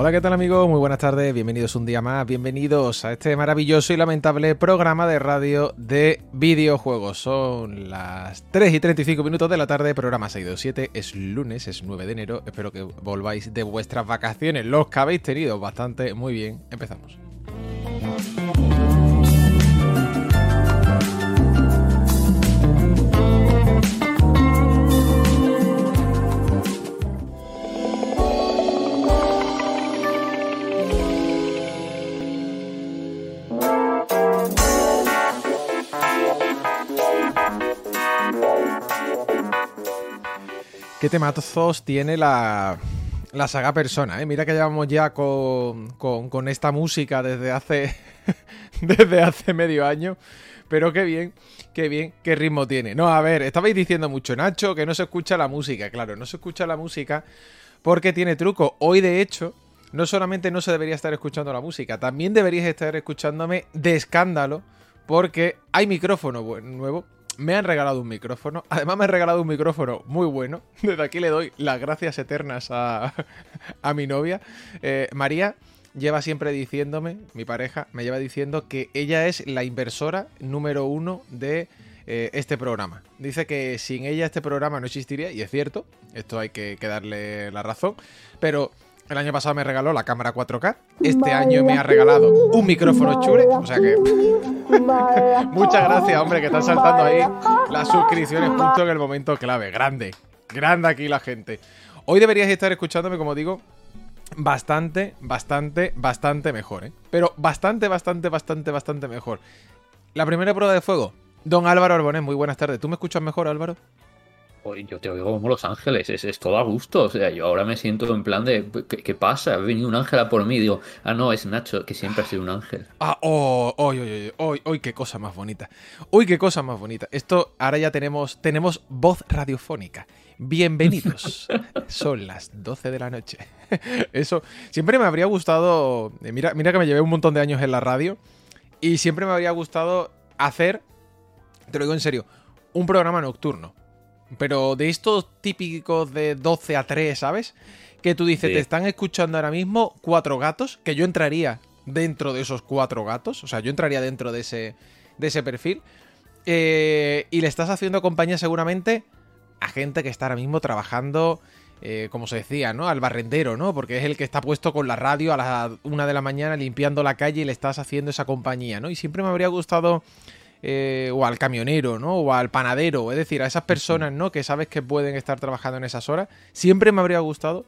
Hola, ¿qué tal amigos? Muy buenas tardes, bienvenidos un día más, bienvenidos a este maravilloso y lamentable programa de radio de videojuegos. Son las 3 y 35 minutos de la tarde, programa 627, es lunes, es 9 de enero, espero que volváis de vuestras vacaciones, los que habéis tenido bastante, muy bien, empezamos. ¿Qué temazos tiene la, la saga Persona? eh? Mira que llevamos ya con, con- esta música desde hace, desde hace medio año. Pero qué bien, qué bien, qué ritmo tiene. No, a ver, estabais diciendo mucho, Nacho, que no se escucha la música. Claro, no se escucha la música porque tiene truco. Hoy, de hecho, no solamente no se debería estar escuchando la música, también deberíais estar escuchándome de escándalo porque hay micrófono nuevo. Me han regalado un micrófono. Además me han regalado un micrófono muy bueno. Desde aquí le doy las gracias eternas a, a mi novia. Eh, María lleva siempre diciéndome, mi pareja, me lleva diciendo que ella es la inversora número uno de eh, este programa. Dice que sin ella este programa no existiría, y es cierto, esto hay que, que darle la razón, pero el año pasado me regaló la cámara 4K, este año me ha regalado un micrófono chure, o sea que muchas gracias, hombre, que están saltando ahí las suscripciones justo en el momento clave, grande, grande aquí la gente. Hoy deberíais estar escuchándome, como digo, bastante, bastante, bastante mejor, ¿eh? Pero bastante, bastante, bastante, bastante mejor. La primera prueba de fuego. Don Álvaro Arbonés, muy buenas tardes. ¿Tú me escuchas mejor, Álvaro? Yo te oigo como Los Ángeles, es, es todo a gusto. O sea, yo ahora me siento en plan de, ¿qué, qué pasa? Ha venido un ángel a por mí. Digo, ah, no, es Nacho, que siempre ha sido un ángel. Ah, oh, hoy, hoy, hoy, hoy, hoy, qué cosa más bonita. Uy, qué cosa más bonita. Esto, ahora ya tenemos, tenemos voz radiofónica. Bienvenidos. Son las 12 de la noche. Eso, siempre me habría gustado. eh, Mira, mira que me llevé un montón de años en la radio. Y siempre me habría gustado hacer, te lo digo en serio, un programa nocturno. Pero de estos típicos de 12 a 3, ¿sabes? Que tú dices, Sí. te están escuchando ahora mismo cuatro gatos, que yo entraría dentro de esos cuatro gatos, o sea, yo entraría dentro de ese, de ese perfil. Eh, y le estás haciendo compañía seguramente a gente que está ahora mismo trabajando, eh, como se decía, ¿no? Al barrendero, ¿no? Porque es el que está puesto con la radio a las una de la mañana limpiando la calle y le estás haciendo esa compañía, ¿no? Y siempre me habría gustado eh, o al camionero, ¿no? O al panadero, es decir, a esas personas, ¿no? Que sabes que pueden estar trabajando en esas horas. Siempre me habría gustado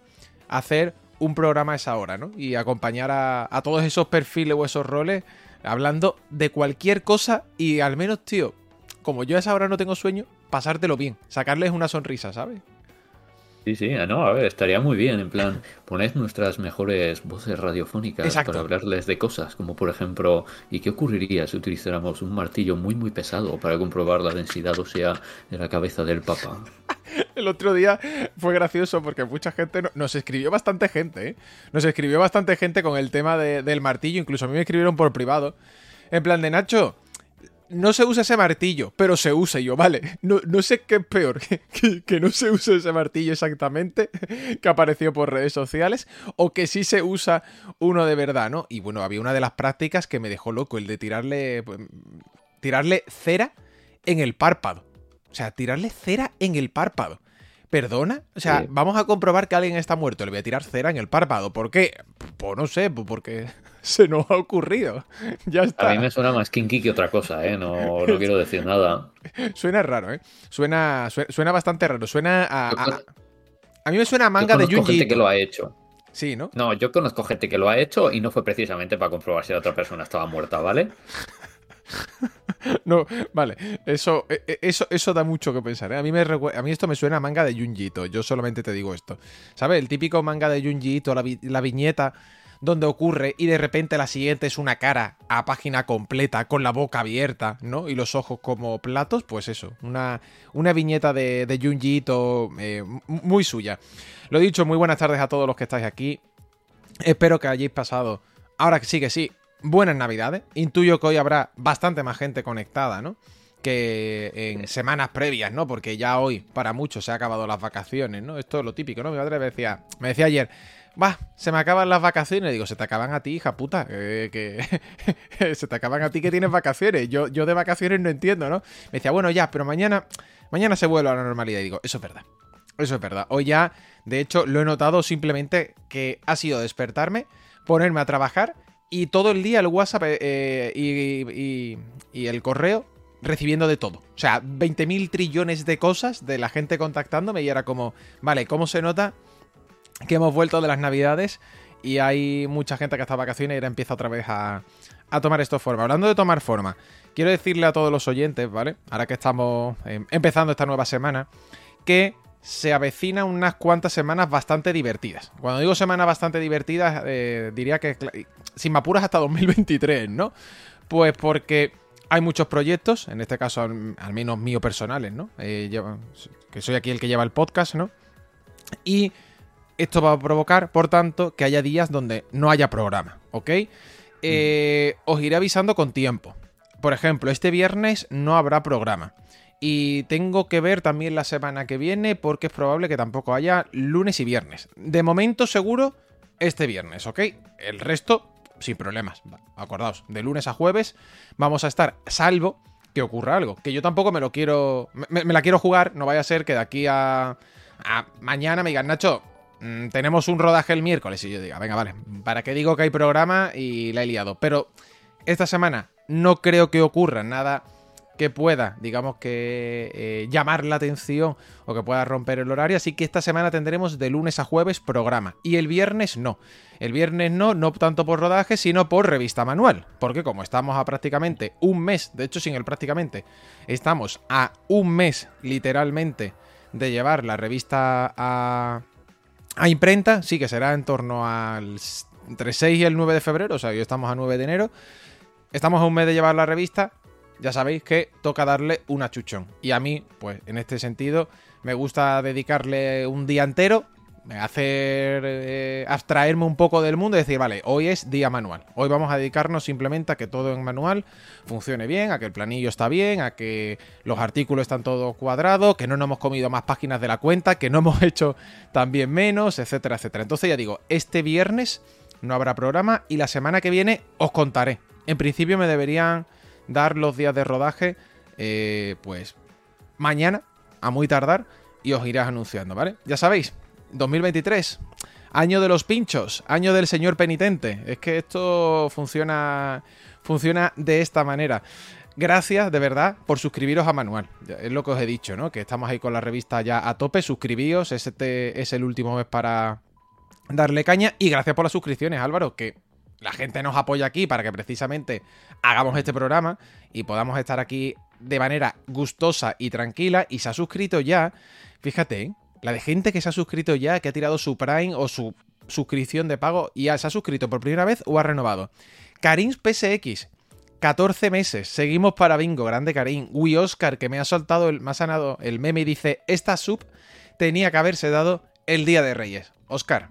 hacer un programa a esa hora, ¿no? Y acompañar a, a todos esos perfiles o esos roles hablando de cualquier cosa y al menos, tío, como yo a esa hora no tengo sueño, pasártelo bien, sacarles una sonrisa, ¿sabes? Sí, sí, ah, no, a ver, estaría muy bien. En plan, poned nuestras mejores voces radiofónicas Exacto. para hablarles de cosas, como por ejemplo, ¿y qué ocurriría si utilizáramos un martillo muy, muy pesado para comprobar la densidad ósea de la cabeza del Papa? El otro día fue gracioso porque mucha gente no- nos escribió bastante gente, ¿eh? Nos escribió bastante gente con el tema de- del martillo, incluso a mí me escribieron por privado. En plan de Nacho, no se usa ese martillo, pero se usa. Yo, vale, no, no sé qué es peor, que, que- que no se use ese martillo exactamente, que apareció por redes sociales, o que sí se usa uno de verdad, ¿no? Y bueno, había una de las prácticas que me dejó loco, el de tirarle, pues, tirarle cera en el párpado. O sea, tirarle cera en el párpado. ¿Perdona? O sea, Sí. vamos a comprobar que alguien está muerto. Le voy a tirar cera en el párpado. ¿Por qué? Pues no sé, pues porque se nos ha ocurrido. Ya está. A mí me suena más kinky que otra cosa, ¿eh? No, no quiero decir nada. Suena raro, ¿eh? Suena, sue- suena bastante raro. Suena a. Yo A, mí me suena a Yo manga de conozco Junji. gente que lo ha hecho. Sí, ¿no? No, yo conozco gente que lo ha hecho y no fue precisamente para comprobar si la otra persona estaba muerta, ¿vale? no, vale, eso, e, e, eso, eso da mucho que pensar. ¿eh? A, mí me a mí esto me suena a manga de Junjito, yo solamente te digo esto. ¿Sabes? El típico manga de Junjito, la, la viñeta donde ocurre y de repente la siguiente es una cara a página completa con la boca abierta, ¿no? Y los ojos como platos, pues eso, una, una viñeta de, de eh, muy suya. Lo dicho, muy buenas tardes a todos los que estáis aquí. Espero que hayáis pasado, ahora sí que sí, buenas navidades. Intuyo que hoy habrá bastante más gente conectada, ¿no? Que en semanas previas, ¿no? Porque ya hoy, para muchos, se han acabado las vacaciones, ¿no? Esto es lo típico, ¿no? Mi madre me decía, me decía ayer, va, se me acaban las vacaciones. Digo, se te acaban a ti, hija puta. que se te acaban a ti que tienes vacaciones. Yo, yo de vacaciones no entiendo, ¿no? Me decía, bueno, ya, pero mañana, mañana se vuelve a la normalidad. Y digo, eso es verdad. Eso es verdad. Hoy ya, de hecho, lo he notado simplemente que ha sido despertarme, ponerme a trabajar y todo el día el WhatsApp eh, y, el correo recibiendo de todo. O sea, 20.000 trillones de cosas de la gente contactándome y era como, vale, ¿cómo se nota que hemos vuelto de las navidades y hay mucha gente que está de vacaciones y ahora empieza otra vez a, a tomar esto forma? Hablando de tomar forma, quiero decirle a todos los oyentes, ¿vale? Ahora que estamos em, empezando esta nueva semana, que se avecinan unas cuantas semanas bastante divertidas. Cuando digo semanas bastante divertidas, eh, diría que sin apuras hasta 2023, ¿no? Pues porque hay muchos proyectos, en este caso al, menos mío personales, ¿no? Eh, que soy aquí el que lleva el podcast, ¿no? Y esto va a provocar, por tanto, que haya días donde no haya programa, ¿ok? Eh, os iré avisando con tiempo. Por ejemplo, este viernes no habrá programa. Y tengo que ver también la semana que viene porque es probable que tampoco haya lunes y viernes. De momento seguro este viernes, ¿ok? El resto sin problemas. Acordaos, de lunes a jueves vamos a estar, salvo que ocurra algo. Que yo tampoco me lo quiero... Me, la quiero jugar, no vaya a ser que de aquí a, a mañana me digan, Nacho, mm, tenemos un rodaje el miércoles. Y yo diga, venga, vale, ¿para qué digo que hay programa? Y la he liado. Pero esta semana no creo que ocurra nada que pueda, digamos que eh, llamar la atención o que pueda romper el horario. Así que esta semana tendremos de lunes a jueves programa. Y el viernes no. El viernes no, no tanto por rodaje, sino por revista manual. Porque como estamos a prácticamente un mes, de hecho sin el prácticamente, estamos a un mes literalmente de llevar la revista a, a imprenta, sí que será en torno al entre 6 y el 9 de febrero, o sea, hoy estamos a 9 de enero. Estamos a un mes de llevar la revista ya sabéis que toca darle un achuchón. Y a mí, pues en este sentido, me gusta dedicarle un día entero, hacer eh, abstraerme un poco del mundo y decir, vale, hoy es día manual. Hoy vamos a dedicarnos simplemente a que todo en manual funcione bien, a que el planillo está bien, a que los artículos están todos cuadrados, que no nos hemos comido más páginas de la cuenta, que no hemos hecho también menos, etcétera, etcétera. Entonces ya digo, este viernes no habrá programa y la semana que viene os contaré. En principio me deberían dar los días de rodaje, eh, pues mañana, a muy tardar, y os irás anunciando, ¿vale? Ya sabéis, 2023, año de los pinchos, año del señor penitente. Es que esto funciona, funciona de esta manera. Gracias de verdad por suscribiros a Manual. Es lo que os he dicho, ¿no? Que estamos ahí con la revista ya a tope. Suscribíos, este es el último mes para darle caña. Y gracias por las suscripciones, Álvaro, que la gente nos apoya aquí para que precisamente hagamos este programa y podamos estar aquí de manera gustosa y tranquila y se ha suscrito ya, fíjate, ¿eh? la de gente que se ha suscrito ya, que ha tirado su Prime o su suscripción de pago y ya se ha suscrito por primera vez o ha renovado. Karim PSX, 14 meses, seguimos para bingo, grande Karim. Uy, Oscar, que me ha soltado, el, me ha sanado el meme y dice, esta sub tenía que haberse dado el Día de Reyes. Oscar,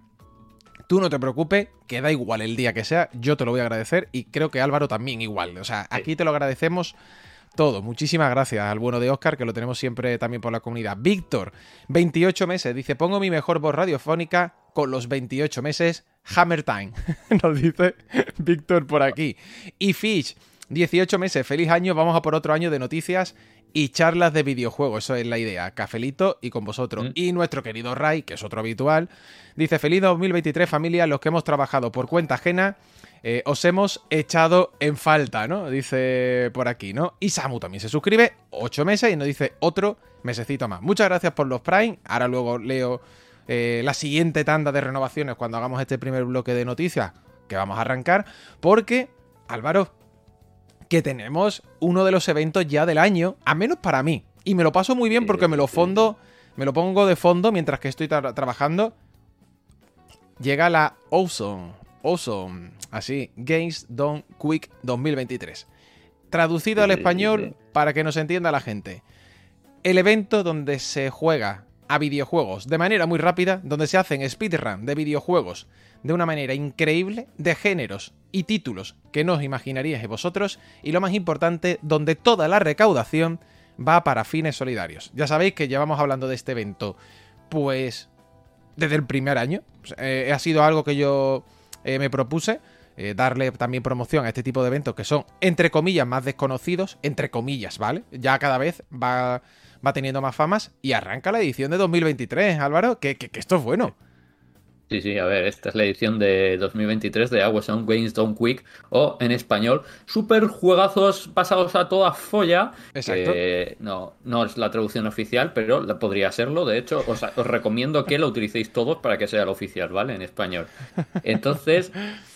Tú no te preocupes, que da igual el día que sea, yo te lo voy a agradecer y creo que Álvaro también igual. O sea, aquí te lo agradecemos todo. Muchísimas gracias al bueno de Oscar, que lo tenemos siempre también por la comunidad. Víctor, 28 meses, dice, pongo mi mejor voz radiofónica con los 28 meses, Hammer Time. Nos dice Víctor por aquí. Y Fish, 18 meses, feliz año, vamos a por otro año de noticias y charlas de videojuegos. Eso es la idea. Cafelito y con vosotros. Mm. Y nuestro querido Ray, que es otro habitual, dice: Feliz 2023, familia. Los que hemos trabajado por cuenta ajena, eh, os hemos echado en falta, ¿no? Dice por aquí, ¿no? Y Samu también se suscribe, 8 meses y nos dice otro mesecito más. Muchas gracias por los Prime. Ahora luego leo eh, la siguiente tanda de renovaciones cuando hagamos este primer bloque de noticias que vamos a arrancar. Porque, Álvaro, que tenemos uno de los eventos ya del año, a menos para mí. Y me lo paso muy bien porque me lo fondo, me lo pongo de fondo mientras que estoy trabajando. Llega la Awesome, Awesome, así, Games Done Quick 2023. Traducido al español para que nos entienda la gente. El evento donde se juega a videojuegos de manera muy rápida, donde se hacen speedrun de videojuegos de una manera increíble, de géneros y títulos que no os imaginaríais vosotros, y lo más importante, donde toda la recaudación va para fines solidarios. Ya sabéis que llevamos hablando de este evento, pues, desde el primer año. Eh, ha sido algo que yo eh, me propuse. Eh, darle también promoción a este tipo de eventos que son, entre comillas, más desconocidos, entre comillas, ¿vale? Ya cada vez va, va teniendo más famas y arranca la edición de 2023, Álvaro, que, que esto es bueno. Sí, sí, a ver, esta es la edición de 2023 de Aguas on Games Don't Quick, o en español, super juegazos pasados a toda folla. Exacto. no, no es la traducción oficial, pero podría serlo. De hecho, os, os recomiendo que lo utilicéis todos para que sea lo oficial, ¿vale? En español. Entonces,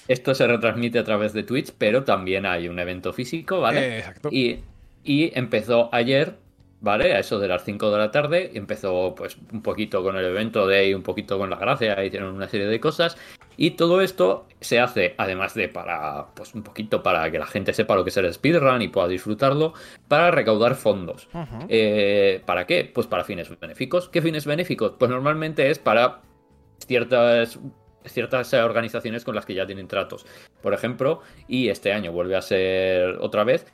esto se retransmite a través de Twitch, pero también hay un evento físico, ¿vale? Exacto. Y, y empezó ayer ¿vale? A eso de las 5 de la tarde empezó pues un poquito con el evento de ahí, un poquito con la gracia, hicieron una serie de cosas y todo esto se hace además de para pues un poquito para que la gente sepa lo que es el speedrun y pueda disfrutarlo, para recaudar fondos. Eh, ¿Para qué? Pues para fines benéficos. ¿Qué fines benéficos? Pues normalmente es para ciertas ciertas organizaciones con las que ya tienen tratos. Por ejemplo, y este año vuelve a ser otra vez,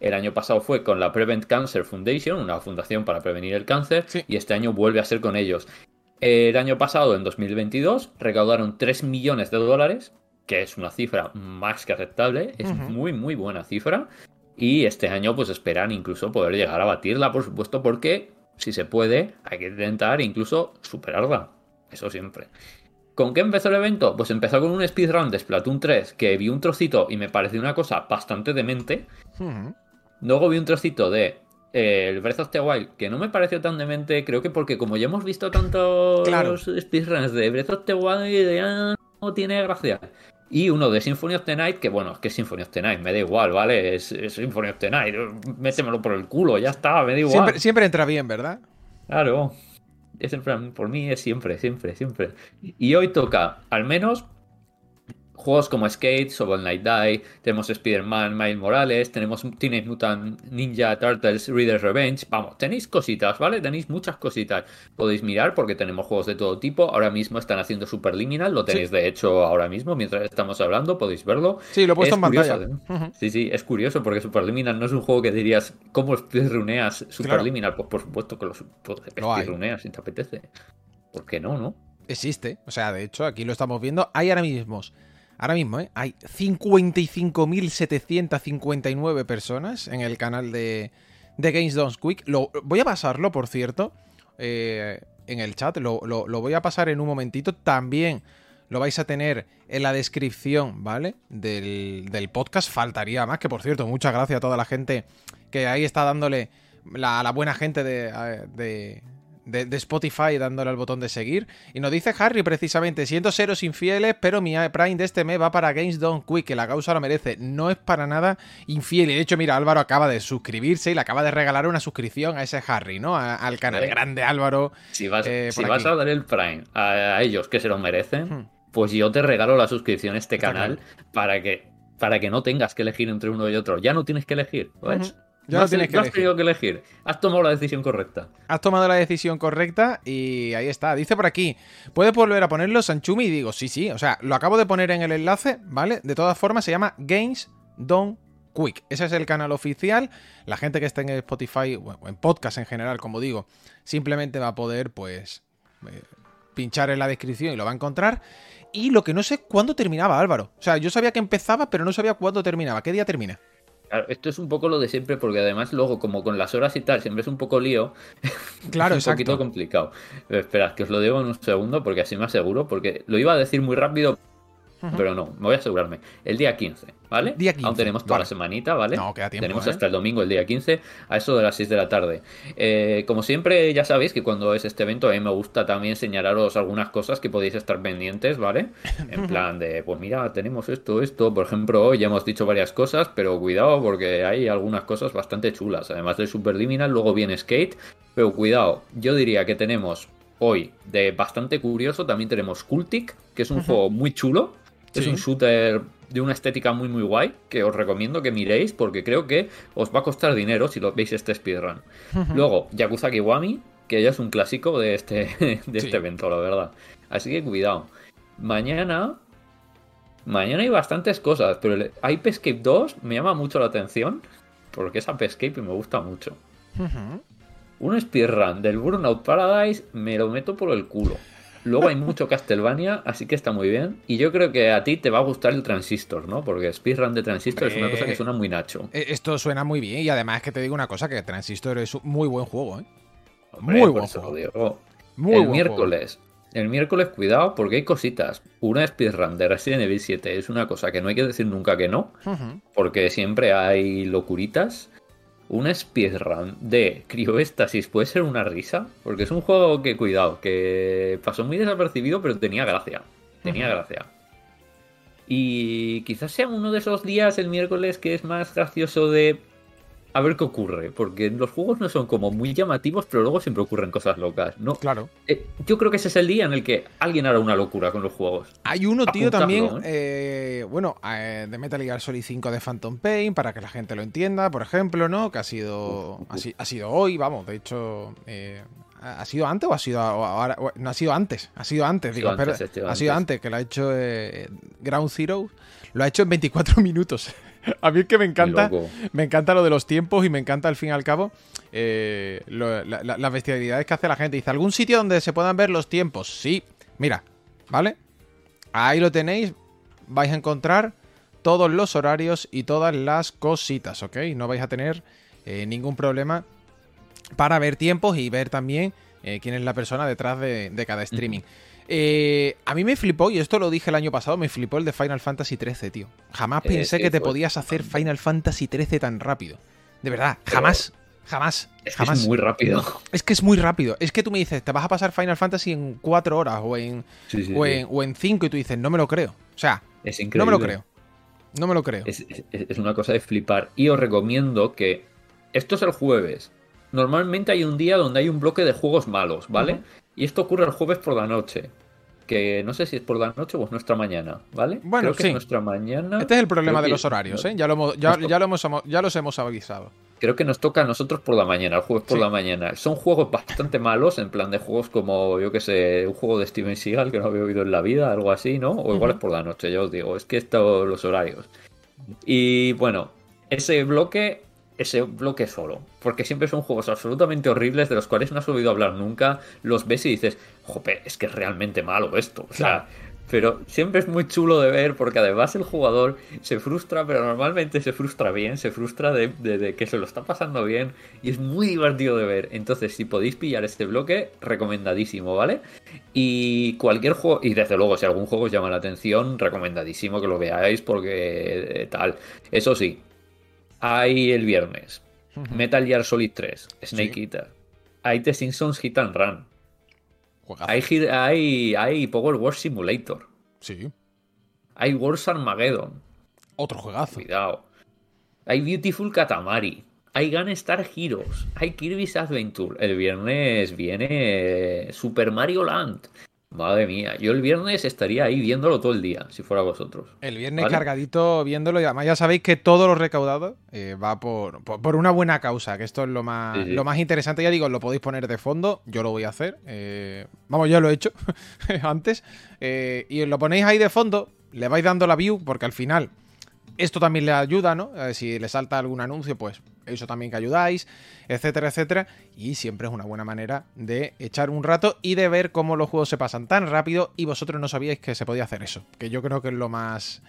el año pasado fue con la Prevent Cancer Foundation, una fundación para prevenir el cáncer, y este año vuelve a ser con ellos. El año pasado, en 2022, recaudaron 3 millones de dólares, que es una cifra más que aceptable, es muy, muy buena cifra. Y este año, pues esperan incluso poder llegar a batirla, por supuesto, porque si se puede, hay que intentar incluso superarla. Eso siempre. ¿Con qué empezó el evento? Pues empezó con un speedrun de Splatoon 3 que vi un trocito y me pareció una cosa bastante demente. Luego vi un trocito de eh, el Breath of the Wild, que no me pareció tan demente, creo que porque como ya hemos visto tantos speedruns de Breath of the Wild, ya no tiene gracia. Y uno de Symphony of the Night, que bueno, es que Symphony of the Night, me da igual, ¿vale? Es, Symphony of the Night, métemelo por el culo, ya está, me da igual. Siempre, siempre entra bien, ¿verdad? Claro. Es por mí es siempre, siempre, siempre. Y hoy toca, al menos, juegos como Skate, Shovel Knight Die, tenemos Spider-Man, Miles Morales, tenemos Teenage Mutant Ninja Turtles, Reader's Revenge. Vamos, tenéis cositas, ¿vale? Tenéis muchas cositas. Podéis mirar porque tenemos juegos de todo tipo. Ahora mismo están haciendo Superliminal, lo tenéis de hecho ahora mismo mientras estamos hablando, podéis verlo. Sí, lo he puesto en pantalla. Sí, sí, es curioso porque Superliminal no es un juego que dirías, ¿cómo runeas Superliminal? Pues por supuesto que lo runeas si te apetece. ¿Por qué no, no? Existe, o sea, de hecho, aquí lo estamos viendo. Hay ahora mismo Ahora mismo, ¿eh? Hay 55.759 personas en el canal de, de Games Don't Quick. Lo, voy a pasarlo, por cierto, eh, en el chat. Lo, voy a pasar en un momentito. También lo vais a tener en la descripción, ¿vale? Del, podcast. Faltaría más, que por cierto, muchas gracias a toda la gente que ahí está dándole la, la buena gente de, de, Spotify dándole al botón de seguir. Y nos dice Harry precisamente, siento seros infieles, pero mi Prime de este mes va para Games Don't Quick, que la causa lo merece. No es para nada infiel. Y de hecho, mira, Álvaro acaba de suscribirse y le acaba de regalar una suscripción a ese Harry, ¿no? al canal grande Álvaro. Si vas, eh, si vas a dar el Prime a, ellos que se lo merecen, hmm. pues yo te regalo la suscripción a este canal para que, para que no tengas que elegir entre uno y otro. Ya no tienes que elegir, ¿ves? Ya no, tienes que has tenido que elegir. Has tomado la decisión correcta. Has tomado la decisión correcta y ahí está. Dice por aquí, ¿puedes volver a ponerlo, Sanchumi? Y digo, sí, sí. O sea, lo acabo de poner en el enlace, ¿vale? De todas formas, se llama Games Don't Quick. Ese es el canal oficial. La gente que esté en Spotify o en podcast en general, como digo, simplemente va a poder, pues, eh, pinchar en la descripción y lo va a encontrar. Y lo que no sé cuándo terminaba, Álvaro. O sea, yo sabía que empezaba, pero no sabía cuándo terminaba. ¿Qué día termina? Claro, esto es un poco lo de siempre, porque además luego, como con las horas y tal, siempre es un poco lío. Claro, es un poquito complicado. Pero esperad, que os lo digo en un segundo, porque así me aseguro, porque lo iba a decir muy rápido, pero no, me voy a asegurarme. El día 15, ¿vale? Día 15, Aún tenemos toda vale. la semanita, ¿vale? No, queda tiempo, Tenemos ¿eh? hasta el domingo, el día 15, a eso de las 6 de la tarde. Eh, como siempre, ya sabéis que cuando es este evento, a mí me gusta también señalaros algunas cosas que podéis estar pendientes, ¿vale? En plan de, pues mira, tenemos esto, esto. Por ejemplo, hoy ya hemos dicho varias cosas, pero cuidado porque hay algunas cosas bastante chulas. Además del Super Liminal, luego viene Skate, pero cuidado, yo diría que tenemos hoy de bastante curioso, también tenemos Cultic, que es un juego muy chulo. Es un shooter de una estética muy muy guay que os recomiendo que miréis porque creo que os va a costar dinero si lo veis este speedrun. Luego, Yakuza Kiwami, que ya es un clásico de este, de Sí. este evento, la verdad. Así que cuidado. Mañana. Mañana hay bastantes cosas, pero el Ape Escape 2 me llama mucho la atención porque es Ape Escape y me gusta mucho. Un speedrun del Burnout Paradise me lo meto por el culo. Luego hay mucho Castlevania, así que está muy bien. Y yo creo que a ti te va a gustar el Transistor, ¿no? Porque speedrun de Transistor es una cosa que suena muy nacho. Eh, Esto suena muy bien y además que te digo una cosa, que Transistor es un muy buen juego, ¿eh? Hombre, muy buen juego. digo. Muy el buen miércoles. El miércoles, cuidado, porque hay cositas. Una speedrun de Resident Evil 7 es una cosa que no hay que decir nunca que no, porque siempre hay locuritas. Una speedrun de Crioestasis puede ser una risa, porque es un juego que, cuidado, que pasó muy desapercibido, pero tenía gracia. Tenía gracia. Y quizás sea uno de esos días, el miércoles, que es más gracioso de a ver qué ocurre, porque los juegos no son como muy llamativos, pero luego siempre ocurren cosas locas. No, Claro. eh, yo creo que ese es el día en el que alguien hará una locura con los juegos. Hay uno, tío, también, eh, bueno, eh, de Metal Gear Solid 5 de Phantom Pain, para que la gente lo entienda, por ejemplo, ¿no? Que ha sido, ha, si- ha sido hoy, vamos, de hecho, eh, ¿ha sido antes o ha sido ahora? No, ha sido antes, ha sido antes, digo, antes, espera, ha sido ha sido antes. que lo ha hecho eh, Ground Zero, lo ha hecho en 24 minutos. A mí es que me encanta, me encanta lo de los tiempos y me encanta al fin y al cabo eh, lo- la- la- las bestialidades que hace la gente. Dice, ¿algún sitio donde se puedan ver los tiempos? Sí, mira, ¿vale? Ahí lo tenéis, vais a encontrar todos los horarios y todas las cositas, ¿ok? No vais a tener eh, ningún problema para ver tiempos y ver también eh, quién es la persona detrás de, de cada streaming. Eh, a mí me flipó, y esto lo dije el año pasado, me flipó el de Final Fantasy XIII, tío. Jamás Eh, pensé que te podías hacer. Final Fantasy XIII tan rápido. De verdad, jamás, jamás, Es que jamás. es muy rápido. Es que es muy rápido. Es que tú me dices, te vas a pasar Final Fantasy en cuatro horas o en, Sí, sí, o, sí. en, o en cinco y tú dices, no me lo creo. O sea, Es increíble. no me lo creo. No me lo creo. Es, es- es una cosa de flipar. Y os recomiendo que esto es el jueves. Normalmente hay un día donde hay un bloque de juegos malos, ¿vale? Y esto ocurre el jueves por la noche. Que no sé si es por la noche o es nuestra mañana, ¿vale? Bueno, Creo que sí. es nuestra mañana. Este es el problema Creo de los horarios, ¿eh? Ya, lo hemos, ya, Esto- ya lo hemos, ya los hemos avisado. Creo que nos toca a nosotros por la mañana, el jueves por Sí. la mañana. Son juegos bastante malos, en plan de juegos como, yo que sé, un juego de Steven Seagal que no había oído en la vida, algo así, ¿no? O igual es por la noche, ya os digo. Es que estos los horarios. Y bueno, ese bloque, ese bloque solo. Porque siempre son juegos absolutamente horribles de los cuales no has oído hablar nunca. Los ves y dices, jope, es que es realmente malo esto. O sea, pero siempre es muy chulo de ver porque además el jugador se frustra, pero normalmente se frustra bien, se frustra de, de- de que se lo está pasando bien y es muy divertido de ver. Entonces, si podéis pillar este bloque, recomendadísimo, ¿vale? Y cualquier juego, y desde luego, si algún juego os llama la atención, recomendadísimo que lo veáis porque eh, tal. Eso sí, hay el viernes. Metal Gear Solid 3, Snake Sí. Eater. Hay The Simpsons Hit and Run. Hay, hay, hay Power Wars Simulator. Sí. Hay Wars Armageddon. Otro juegazo. Cuidado. Hay Beautiful Katamari. Hay Gunstar Heroes. Hay Kirby's Adventure. El viernes viene Super Mario Land. Madre mía. Yo el viernes estaría ahí viéndolo todo el día, si fuera vosotros. El viernes ¿Vale? cargadito viéndolo y además ya sabéis que todo lo recaudado eh, va por, por, por una buena causa, que esto es lo más, Sí, sí. lo más interesante. Ya digo, lo podéis poner de fondo, yo lo voy a hacer. eh, vamos, ya lo he hecho antes. eh, y lo ponéis ahí de fondo, le vais dando la view, porque al final esto también le ayuda, ¿no? Eh, si le salta algún anuncio, pues eso también que ayudáis, etcétera, etcétera. Y siempre es una buena manera de echar un rato y de ver cómo los juegos se pasan tan rápido y vosotros no sabíais que se podía hacer eso. Que yo creo que es lo más,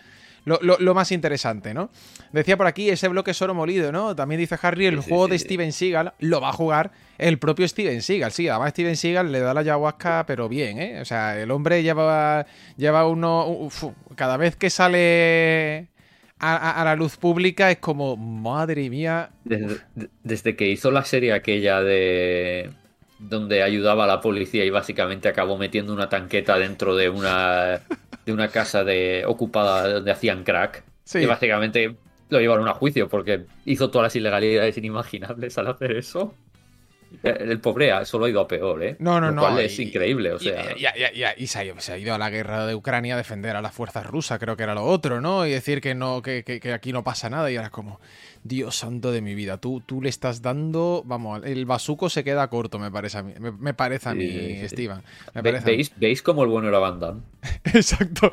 lo, más interesante, ¿no? Decía por aquí ese bloque solo molido, ¿no? También dice Harry, el juego de Steven Seagal lo va a jugar el propio Steven Seagal. Sí, además Steven Seagal le da la ayahuasca, pero bien, ¿eh? O sea, el hombre lleva, lleva uno... cada vez que sale a, la luz pública es como, madre mía. Desde, que hizo la serie aquella de donde ayudaba a la policía y básicamente acabó metiendo una tanqueta dentro de una de una casa de ocupada donde hacían crack. Y básicamente lo llevaron a juicio porque hizo todas las ilegalidades inimaginables al hacer eso. El pobre solo ha ido a peor, ¿eh? No, no, no. es increíble, o sea. Y, se, ha ido, a la guerra de Ucrania a defender a las fuerzas rusas, creo que era lo otro, ¿no? Y decir que no, que, aquí no pasa nada. Y ahora como, Dios santo de mi vida, tú, tú le estás dando. Vamos, el basuco se queda corto, me parece a mí. Me, parece a mí, Steven. ¿Veis, ¿Veis cómo el bueno era Van Damme? Exacto.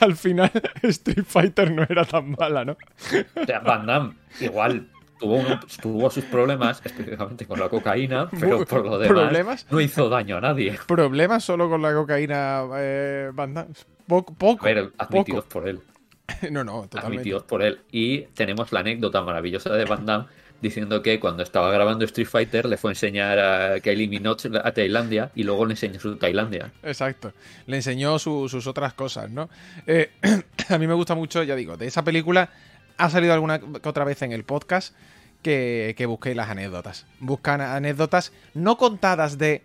Al final, Street Fighter no era tan mala, ¿no? O sea, Van Damme, igual tuvo, sus problemas, específicamente con la cocaína, pero por lo demás no hizo daño a nadie. ¿Problemas solo con la cocaína, eh, Poco, poco. admitidos por él. no, no, totalmente. Admitidos por él. Y tenemos la anécdota maravillosa de Van Damme diciendo que cuando estaba grabando Street Fighter le fue a enseñar a Kylie Minogue a Tailandia y luego le enseñó su Tailandia. Exacto. Le enseñó sus otras cosas, ¿no? Eh, a mí me gusta mucho, ya digo, de esa película ha salido alguna que otra vez en el podcast que, que busquéis las anécdotas. Buscan anécdotas no contadas de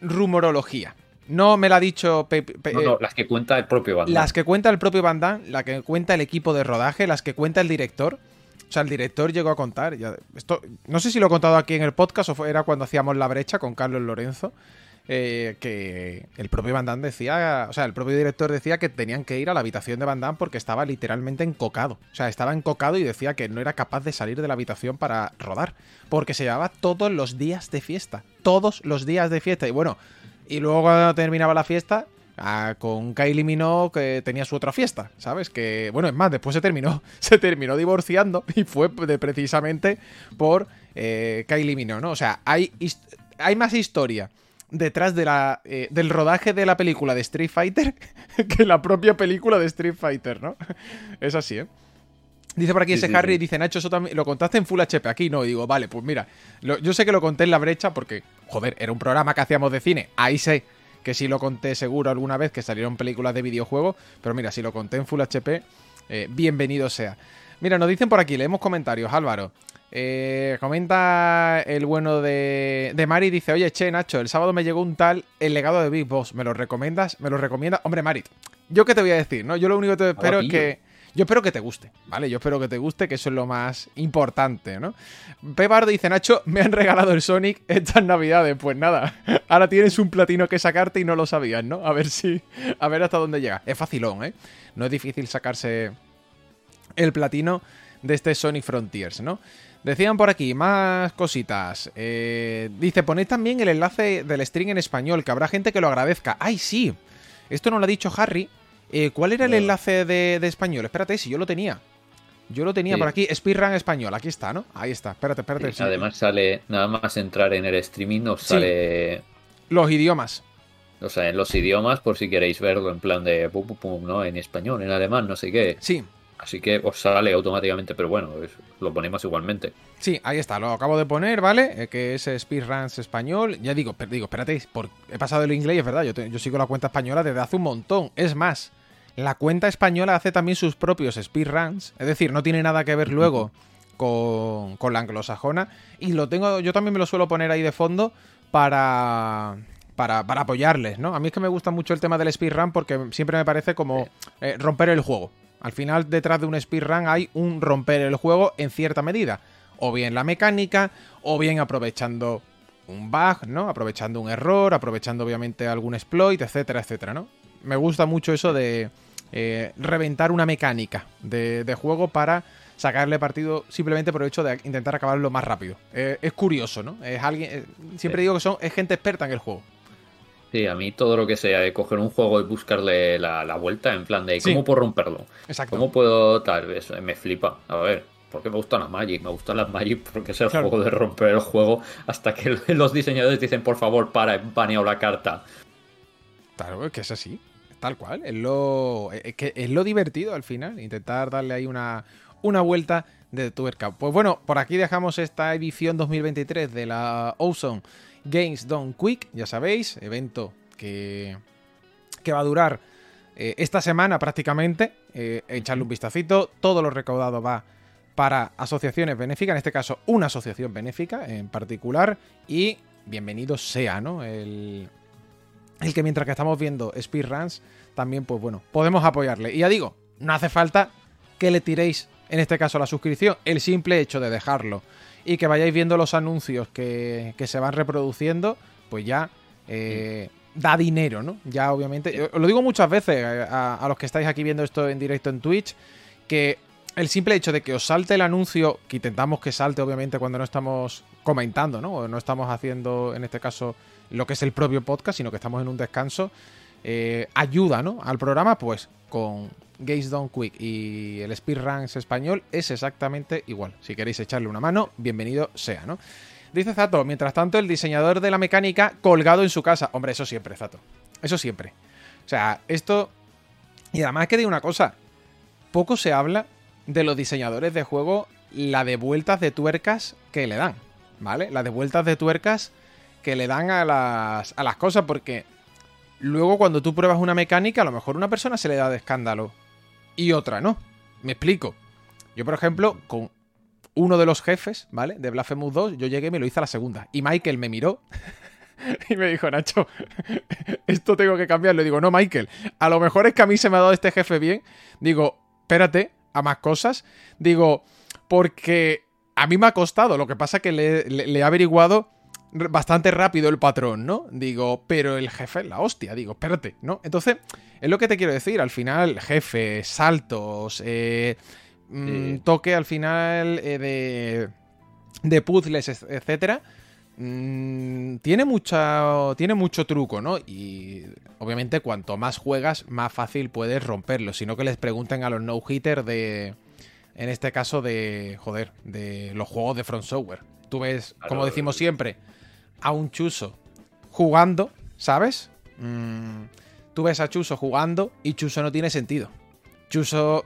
rumorología. No me la ha dicho no, las que cuenta el propio Van Las que cuenta el propio Van Damme, la que cuenta el equipo de rodaje, las que cuenta el director. O sea, el director llegó a contar. Ya, esto, no sé si lo he contado aquí en el podcast o era cuando hacíamos la brecha con Carlos Lorenzo. Eh, que el propio Van decía, o sea, el propio director decía que tenían que ir a la habitación de Van Damme porque estaba literalmente encocado. O sea, estaba encocado y decía que no era capaz de salir de la habitación para rodar. Porque se llevaba todos los días de fiesta. Todos los días de fiesta. Y bueno, y luego cuando terminaba la fiesta, ah, con Kylie Minogue que tenía su otra fiesta, ¿sabes? Que, bueno, es más, después se terminó, se terminó divorciando y fue de, precisamente por eh, Kylie Minogue, ¿no? O sea, hay, hay más historia detrás de la, eh, del rodaje de la película de Street Fighter que la propia película de Street Fighter, ¿no? Es así, ¿eh? Dice por aquí ese Harry, dice Nacho, eso también lo contaste en Full HP aquí, no, y digo, vale, pues mira, yo sé que lo conté en la brecha porque, joder, era un programa que hacíamos de cine, ahí sé que sí lo conté seguro alguna vez que salieron películas de videojuego, pero mira, si lo conté en Full HP, eh, bienvenido sea. Mira, nos dicen por aquí, leemos comentarios, Álvaro. Eh, comenta el bueno de, de Mari, dice, oye, che, Nacho, el sábado me llegó un tal El legado de Big Boss, ¿me lo recomiendas? ¿Me lo recomienda? Hombre, Mari, ¿yo qué te voy a decir? no Yo lo único que te espero es que... Yo espero que te guste, ¿vale? Yo espero que te guste, que eso es lo más importante, ¿no? Pebardo dice, Nacho, me han regalado el Sonic estas navidades. Pues nada, ahora tienes un platino que sacarte y no lo sabías, ¿no? A ver si... A ver hasta dónde llega. Es facilón, ¿eh? No es difícil sacarse el platino de este Sonic Frontiers, ¿no? Decían por aquí, más cositas. Eh, dice, ponéis también el enlace del stream en español, que habrá gente que lo agradezca. ¡Ay, sí! Esto no lo ha dicho Harry. Eh, ¿Cuál era el enlace de, español? Espérate, si yo lo tenía. Yo lo tenía por aquí, Speedrun español, aquí está, ¿no? Ahí está, espérate, espérate. Además sale, nada más entrar en el streaming os sale... Los idiomas. O sea, en los idiomas, por si queréis verlo en plan de pum, pum, pum, ¿no? En español, en alemán, no sé qué. Sí, Así que os sale automáticamente, pero bueno, lo ponemos igualmente. Sí, ahí está, lo acabo de poner, ¿vale? Eh, que es Speedruns español. Ya digo, digo, espérate, he pasado el inglés, es verdad, yo, yo sigo la cuenta española desde hace un montón. Es más, la cuenta española hace también sus propios speedruns, es decir, no tiene nada que ver luego con, con la anglosajona. Y lo tengo, yo también me lo suelo poner ahí de fondo para, para, para, apoyarles, ¿no? A mí es que me gusta mucho el tema del speedrun porque siempre me parece como eh, romper el juego. Al final, detrás de un speedrun hay un romper el juego en cierta medida. O bien la mecánica, o bien aprovechando un bug, ¿no? Aprovechando un error, aprovechando obviamente algún exploit, etcétera, etcétera, ¿no? Me gusta mucho eso de eh, reventar una mecánica de, juego para sacarle partido simplemente por el hecho de intentar acabarlo más rápido. Eh, es curioso, ¿no? Es alguien. Eh, siempre digo que son es gente experta en el juego. Sí, a mí todo lo que sea de coger un juego y buscarle la, vuelta en plan de cómo puedo romperlo. Exacto. ¿Cómo puedo tal vez? Me flipa. A ver, porque me gustan las Magic. Me gustan las Magic porque es el juego de romper el juego hasta que los diseñadores dicen, por favor, para, he baneado la carta. Claro, es que es así. Tal cual, es lo, es que es lo divertido al final, intentar darle ahí una, una vuelta de tuerca. Pues bueno, por aquí dejamos esta edición 2023 de la Ozone Games Done Quick, ya sabéis, evento que, que va a durar eh, esta semana prácticamente, eh, echarle un vistacito, todo lo recaudado va para asociaciones benéficas, en este caso una asociación benéfica en particular, y bienvenido sea, ¿no? El, el que mientras que estamos viendo speedruns, también, pues bueno, podemos apoyarle. Y ya digo, no hace falta que le tiréis, en este caso, la suscripción, el simple hecho de dejarlo y que vayáis viendo los anuncios que, que se van reproduciendo, pues ya eh, da dinero, ¿no? Ya obviamente, os lo digo muchas veces a, a los que estáis aquí viendo esto en directo en Twitch, que el simple hecho de que os salte el anuncio, que intentamos que salte obviamente cuando no estamos comentando, ¿no? O no estamos haciendo, en este caso, lo que es el propio podcast, sino que estamos en un descanso, eh, ayuda, ¿no? Al programa, pues con Gaze Down Quick y el Speedruns español es exactamente igual. Si queréis echarle una mano, bienvenido sea, ¿no? Dice Zato, mientras tanto, el diseñador de la mecánica colgado en su casa. Hombre, eso siempre, Zato. Eso siempre. O sea, esto... Y además que digo una cosa. Poco se habla de los diseñadores de juego la de vueltas de tuercas que le dan, ¿vale? La de vueltas de tuercas que le dan a las, a las cosas, porque luego cuando tú pruebas una mecánica, a lo mejor una persona se le da de escándalo y otra no. Me explico. Yo, por ejemplo, con uno de los jefes, ¿vale? De Blasphemous 2, yo llegué y me lo hice a la segunda. Y Michael me miró y me dijo, Nacho, esto tengo que cambiarlo. Y digo, no, Michael, a lo mejor es que a mí se me ha dado este jefe bien. Digo, espérate, a más cosas. Digo, porque a mí me ha costado, lo que pasa que le, le, he averiguado bastante rápido el patrón, ¿no? Digo, pero el jefe es la hostia, digo, espérate, ¿no? Entonces, es lo que te quiero decir, al final, jefe, saltos, eh, mm, toque al final eh, de, de puzzles, etcétera. Mm, tiene, mucha, tiene mucho truco, ¿no? Y obviamente cuanto más juegas, más fácil puedes romperlo. Sino que les pregunten a los no-hitter de... En este caso de... Joder, de los juegos de Front Software. Tú ves, como decimos siempre, a un Chuso jugando, ¿sabes? Mm, tú ves a Chuso jugando y Chuso no tiene sentido. Chuso...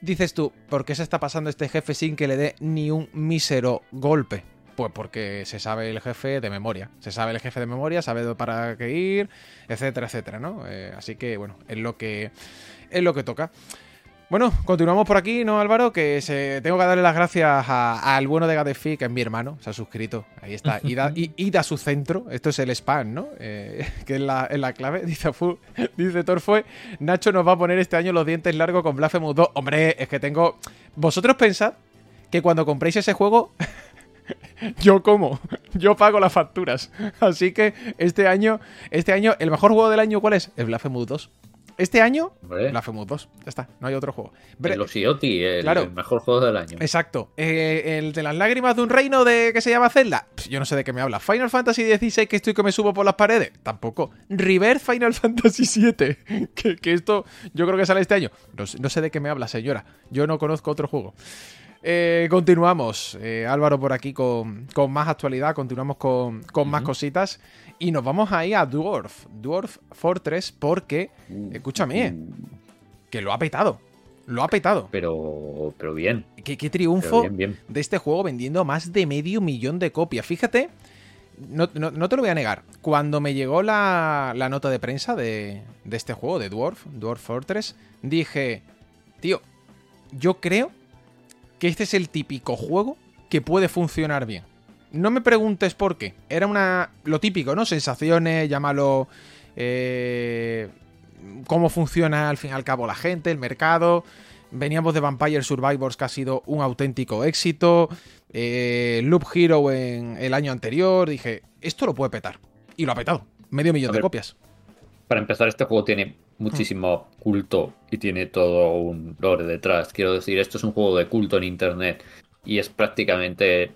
Dices tú, ¿por qué se está pasando este jefe sin que le dé ni un mísero golpe? Pues porque se sabe el jefe de memoria. Se sabe el jefe de memoria, sabe para qué ir, etcétera, etcétera, ¿no? Eh, así que, bueno, es lo que, es lo que toca. Bueno, continuamos por aquí, ¿no, Álvaro? Que se, tengo que darle las gracias al bueno de Gadefi, que es mi hermano, se ha suscrito. Ahí está. Ida, a su centro. Esto es el spam, ¿no? Eh, que es la, la, clave. Dice, dice Torfue, Nacho nos va a poner este año los dientes largos con Blasphemous 2. Hombre, es que tengo... Vosotros pensad que cuando compréis ese juego yo como, yo pago las facturas. Así que este año, este año, el mejor juego del año, ¿cuál es? El Blasphemous 2. Este año, Blasphemous 2. Ya está, no hay otro juego. el Osioti, el, el, mejor juego del año. Exacto. Eh, el de las lágrimas de un reino de que se llama Zelda. yo no sé de qué me habla. Final Fantasy XVI, que estoy que me subo por las paredes. Tampoco. River Final Fantasy VII. Que, que esto yo creo que sale este año. No, no sé de qué me habla, señora. Yo no conozco otro juego. Eh, continuamos, eh, Álvaro por aquí con, más actualidad, continuamos con, más cositas y nos vamos ahí a Dwarf, Dwarf Fortress, porque, escúchame, uh. que lo ha petado, lo ha petado. Pero, pero bien. Qué, triunfo de este juego vendiendo más de medio millón de copias. Fíjate, no, te lo voy a negar, cuando me llegó la, la nota de prensa de, de este juego, de Dwarf, Dwarf Fortress, dije, tío, yo creo que este es el típico juego que puede funcionar bien. No me preguntes por qué. Era una. Lo típico, ¿no? Sensaciones, llámalo. Eh, cómo funciona al fin y al cabo la gente, el mercado. Veníamos de Vampire Survivors, que ha sido un auténtico éxito. Eh, Loop Hero en el año anterior. Dije, esto lo puede petar. Y lo ha petado. Medio millón de copias. Para empezar, este juego tiene muchísimo culto y tiene todo un lore detrás. Quiero decir, esto es un juego de culto en internet y es prácticamente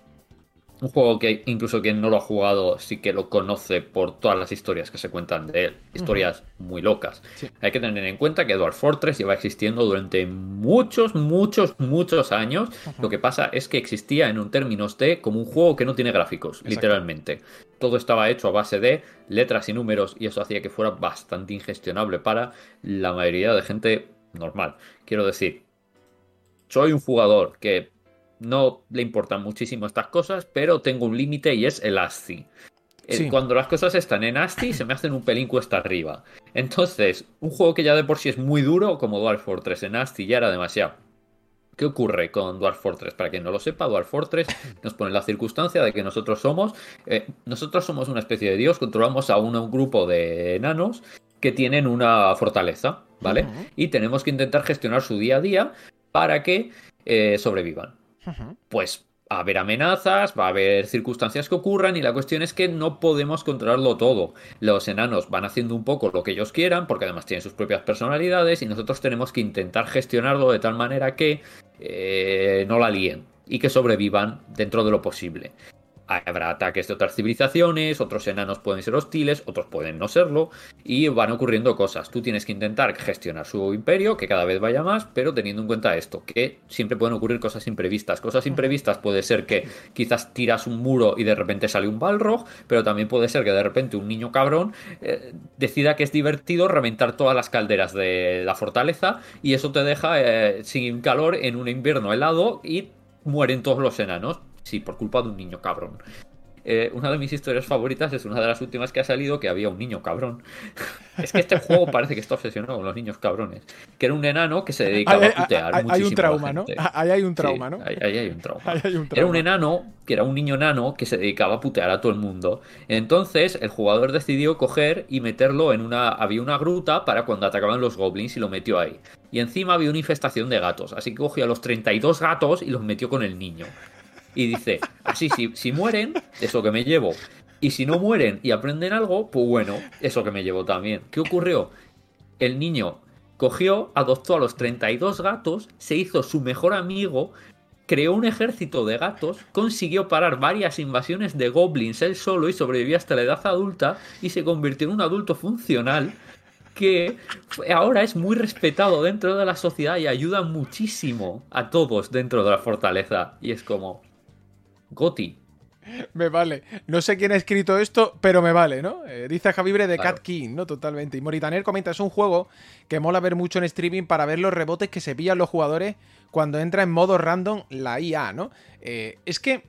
un juego que incluso quien no lo ha jugado sí que lo conoce por todas las historias que se cuentan de él. Historias muy locas. Hay que tener en cuenta que Dwarf Fortress lleva existiendo durante muchos, muchos, muchos años. Lo que pasa es que existía en un términos de como un juego que no tiene gráficos, literalmente. Todo estaba hecho a base de letras y números y eso hacía que fuera bastante ingestionable para la mayoría de gente normal. Quiero decir, soy un jugador que no le importan muchísimo estas cosas, pero tengo un límite y es el ASCII. Eh, cuando las cosas están en ASCII se me hacen un pelín cuesta arriba. Entonces, un juego que ya de por sí es muy duro, como Dwarf Fortress en ASCII, ya era demasiado. ¿Qué ocurre con Dwarf Fortress? Para quien no lo sepa, Dwarf Fortress nos pone la circunstancia de que nosotros somos, eh, nosotros somos una especie de dios, controlamos a un, grupo de enanos que tienen una fortaleza, ¿vale? Y tenemos que intentar gestionar su día a día para que eh, sobrevivan. Pues va a haber amenazas, va a haber circunstancias que ocurran y la cuestión es que no podemos controlarlo todo. Los enanos van haciendo un poco lo que ellos quieran porque además tienen sus propias personalidades y nosotros tenemos que intentar gestionarlo de tal manera que eh, no la líen y que sobrevivan dentro de lo posible. Habrá ataques de otras civilizaciones, otros enanos pueden ser hostiles, otros pueden no serlo, y van ocurriendo cosas. Tú tienes que intentar gestionar su imperio, que cada vez vaya más, pero teniendo en cuenta esto, que siempre pueden ocurrir cosas imprevistas. Cosas imprevistas puede ser que quizás tiras un muro y de repente sale un balrog, pero también puede ser que de repente un niño cabrón eh, decida que es divertido reventar todas las calderas de la fortaleza y eso te deja eh, sin calor en un invierno helado y mueren todos los enanos. Sí, por culpa de un niño cabrón. Eh, una de mis historias favoritas es una de las últimas que ha salido que había un niño cabrón. es que este juego parece que está obsesionado con los niños cabrones. Que era un enano que se dedicaba a putear. Hay, hay un trauma, ¿no? Ahí hay un trauma, ¿no? Ahí, hay un trauma. Era un enano, que era un niño enano que se dedicaba a putear a todo el mundo. Entonces el jugador decidió coger y meterlo en una. Había una gruta para cuando atacaban los goblins y lo metió ahí. Y encima había una infestación de gatos. Así que cogió a los 32 gatos y los metió con el niño y dice, así, si, si mueren, eso que me llevo. Y si no mueren y aprenden algo, pues bueno, eso que me llevo también. ¿Qué ocurrió? El niño cogió, adoptó a los 32 gatos, se hizo su mejor amigo, creó un ejército de gatos, consiguió parar varias invasiones de goblins él solo y sobrevivió hasta la edad adulta y se convirtió en un adulto funcional que ahora es muy respetado dentro de la sociedad y ayuda muchísimo a todos dentro de la fortaleza. Y es como, Goti. Me vale. No sé quién ha escrito esto, pero me vale, ¿no? Eh, dice Javibre de Cat King, ¿no? Totalmente. Y Moritaner comenta, es un juego que mola ver mucho en streaming para ver los rebotes que se pillan los jugadores cuando entra en modo random la IA, ¿no? Eh, es que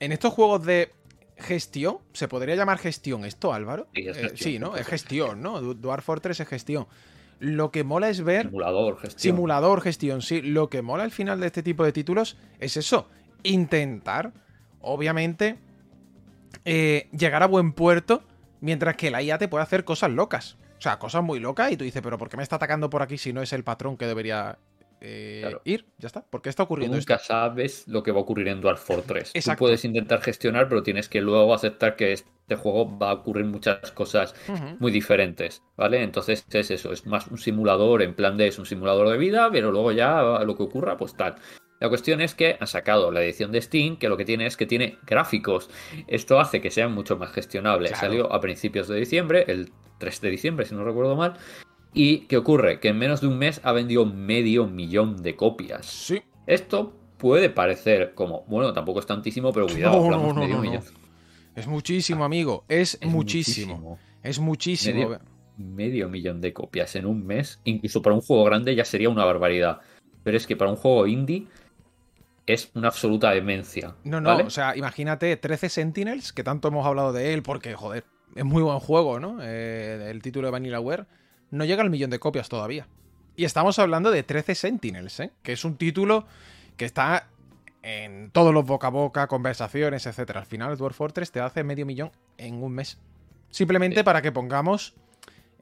en estos juegos de gestión, ¿se podría llamar gestión esto, Álvaro? Sí, eh, sí ¿no? Es gestión, ¿no? Dwarf Fortress es gestión. Lo que mola es ver... Simulador, gestión. Simulador, gestión, sí. Lo que mola al final de este tipo de títulos es eso, intentar obviamente, eh, llegar a buen puerto mientras que la IA te puede hacer cosas locas. O sea, cosas muy locas y tú dices, pero ¿por qué me está atacando por aquí si no es el patrón que debería eh, ir? Ya está. ¿Por qué está ocurriendo nunca sabes lo que va a ocurrir en Dwarf Fortress. Tú puedes intentar gestionar, pero tienes que luego aceptar que este juego va a ocurrir muchas cosas muy diferentes, ¿vale? Entonces es eso, es más un simulador en plan de es un simulador de vida, pero luego ya lo que ocurra, pues tal. La cuestión es que han sacado la edición de Steam, que lo que tiene es que tiene gráficos. Esto hace que sea mucho más gestionable. Salió a principios de diciembre, el 3 de diciembre, si no recuerdo mal. ¿Y qué ocurre? Que en menos de un mes ha vendido medio millón de copias. Sí. Esto puede parecer como, bueno, tampoco es tantísimo, pero cuidado, hablamos medio millón. Es muchísimo, amigo. Es, muchísimo. Es muchísimo. medio millón de copias en un mes, incluso para un juego grande ya sería una barbaridad. Pero es que para un juego indie es una absoluta demencia. No, no, o sea, imagínate 13 Sentinels, que tanto hemos hablado de él, porque, joder, es muy buen juego, ¿no? Eh, el título de Vanillaware no llega al millón de copias todavía. Y estamos hablando de 13 Sentinels, ¿eh? Que es un título que está en todos los boca a boca, conversaciones, etc. Al final, Dwarf Fortress te hace medio millón en un mes. Simplemente para que pongamos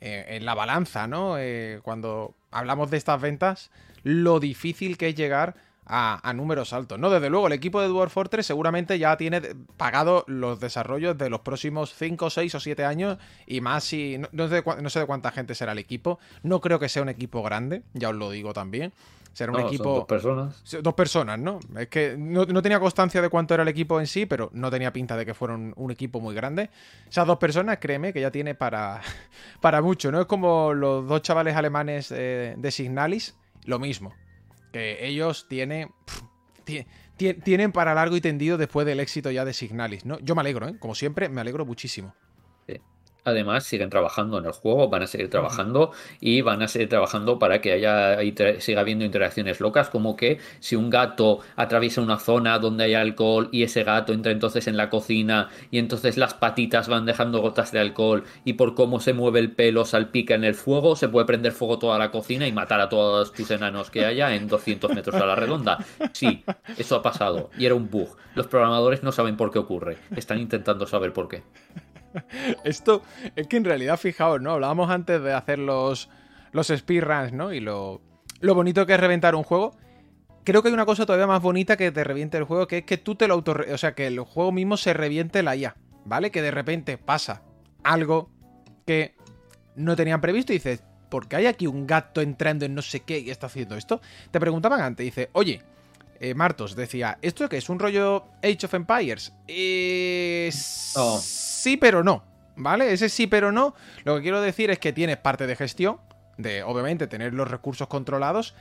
eh, en la balanza, ¿no? Eh, cuando hablamos de estas ventas, lo difícil que es llegar a, números altos. No, desde luego, el equipo de Dwarf Fortress seguramente ya tiene pagado los desarrollos de los próximos 5, 6 o 7 años y más si... No, sé de cuánta gente será el equipo. No creo que sea un equipo grande, ya os lo digo también. Será un equipo... dos personas. Dos personas, ¿no? Es que no, tenía constancia de cuánto era el equipo en sí, pero no tenía pinta de que fueran un equipo muy grande. Esas dos personas, créeme, que ya tiene para, para mucho, ¿no? Es como los dos chavales alemanes de Signalis, lo mismo que ellos tienen, tienen para largo y tendido después del éxito ya de Signalis, ¿no? Yo me alegro, ¿eh? Como siempre, me alegro muchísimo. Además, siguen trabajando en el juego, van a seguir trabajando y van a seguir trabajando para que haya siga habiendo interacciones locas, como que si un gato atraviesa una zona donde hay alcohol y ese gato entra entonces en la cocina y entonces las patitas van dejando gotas de alcohol y por cómo se mueve el pelo salpica en el fuego, se puede prender fuego toda la cocina y matar a todos tus enanos que haya en 200 metros a la redonda. Sí, eso ha pasado y era un bug. Los programadores no saben por qué ocurre, están intentando saber por qué. Esto es que en realidad, fijaos, ¿no? Hablábamos antes de hacer los, los speedruns, ¿no? Y lo, lo bonito que es reventar un juego. Creo que hay una cosa todavía más bonita que te reviente el juego, que es que tú te lo auto... O sea, que el juego mismo se reviente la IA, ¿vale? Que de repente pasa algo que no tenían previsto y dices, ¿por qué hay aquí un gato entrando en no sé qué y está haciendo esto? Te preguntaban antes, dice, oye, eh, Martos decía, ¿esto qué es? ¿Un rollo Age of Empires? Eh, Sí, pero no. ¿Vale? Ese sí, pero no. Lo que quiero decir es que tienes parte de gestión, de obviamente tener los recursos controlados,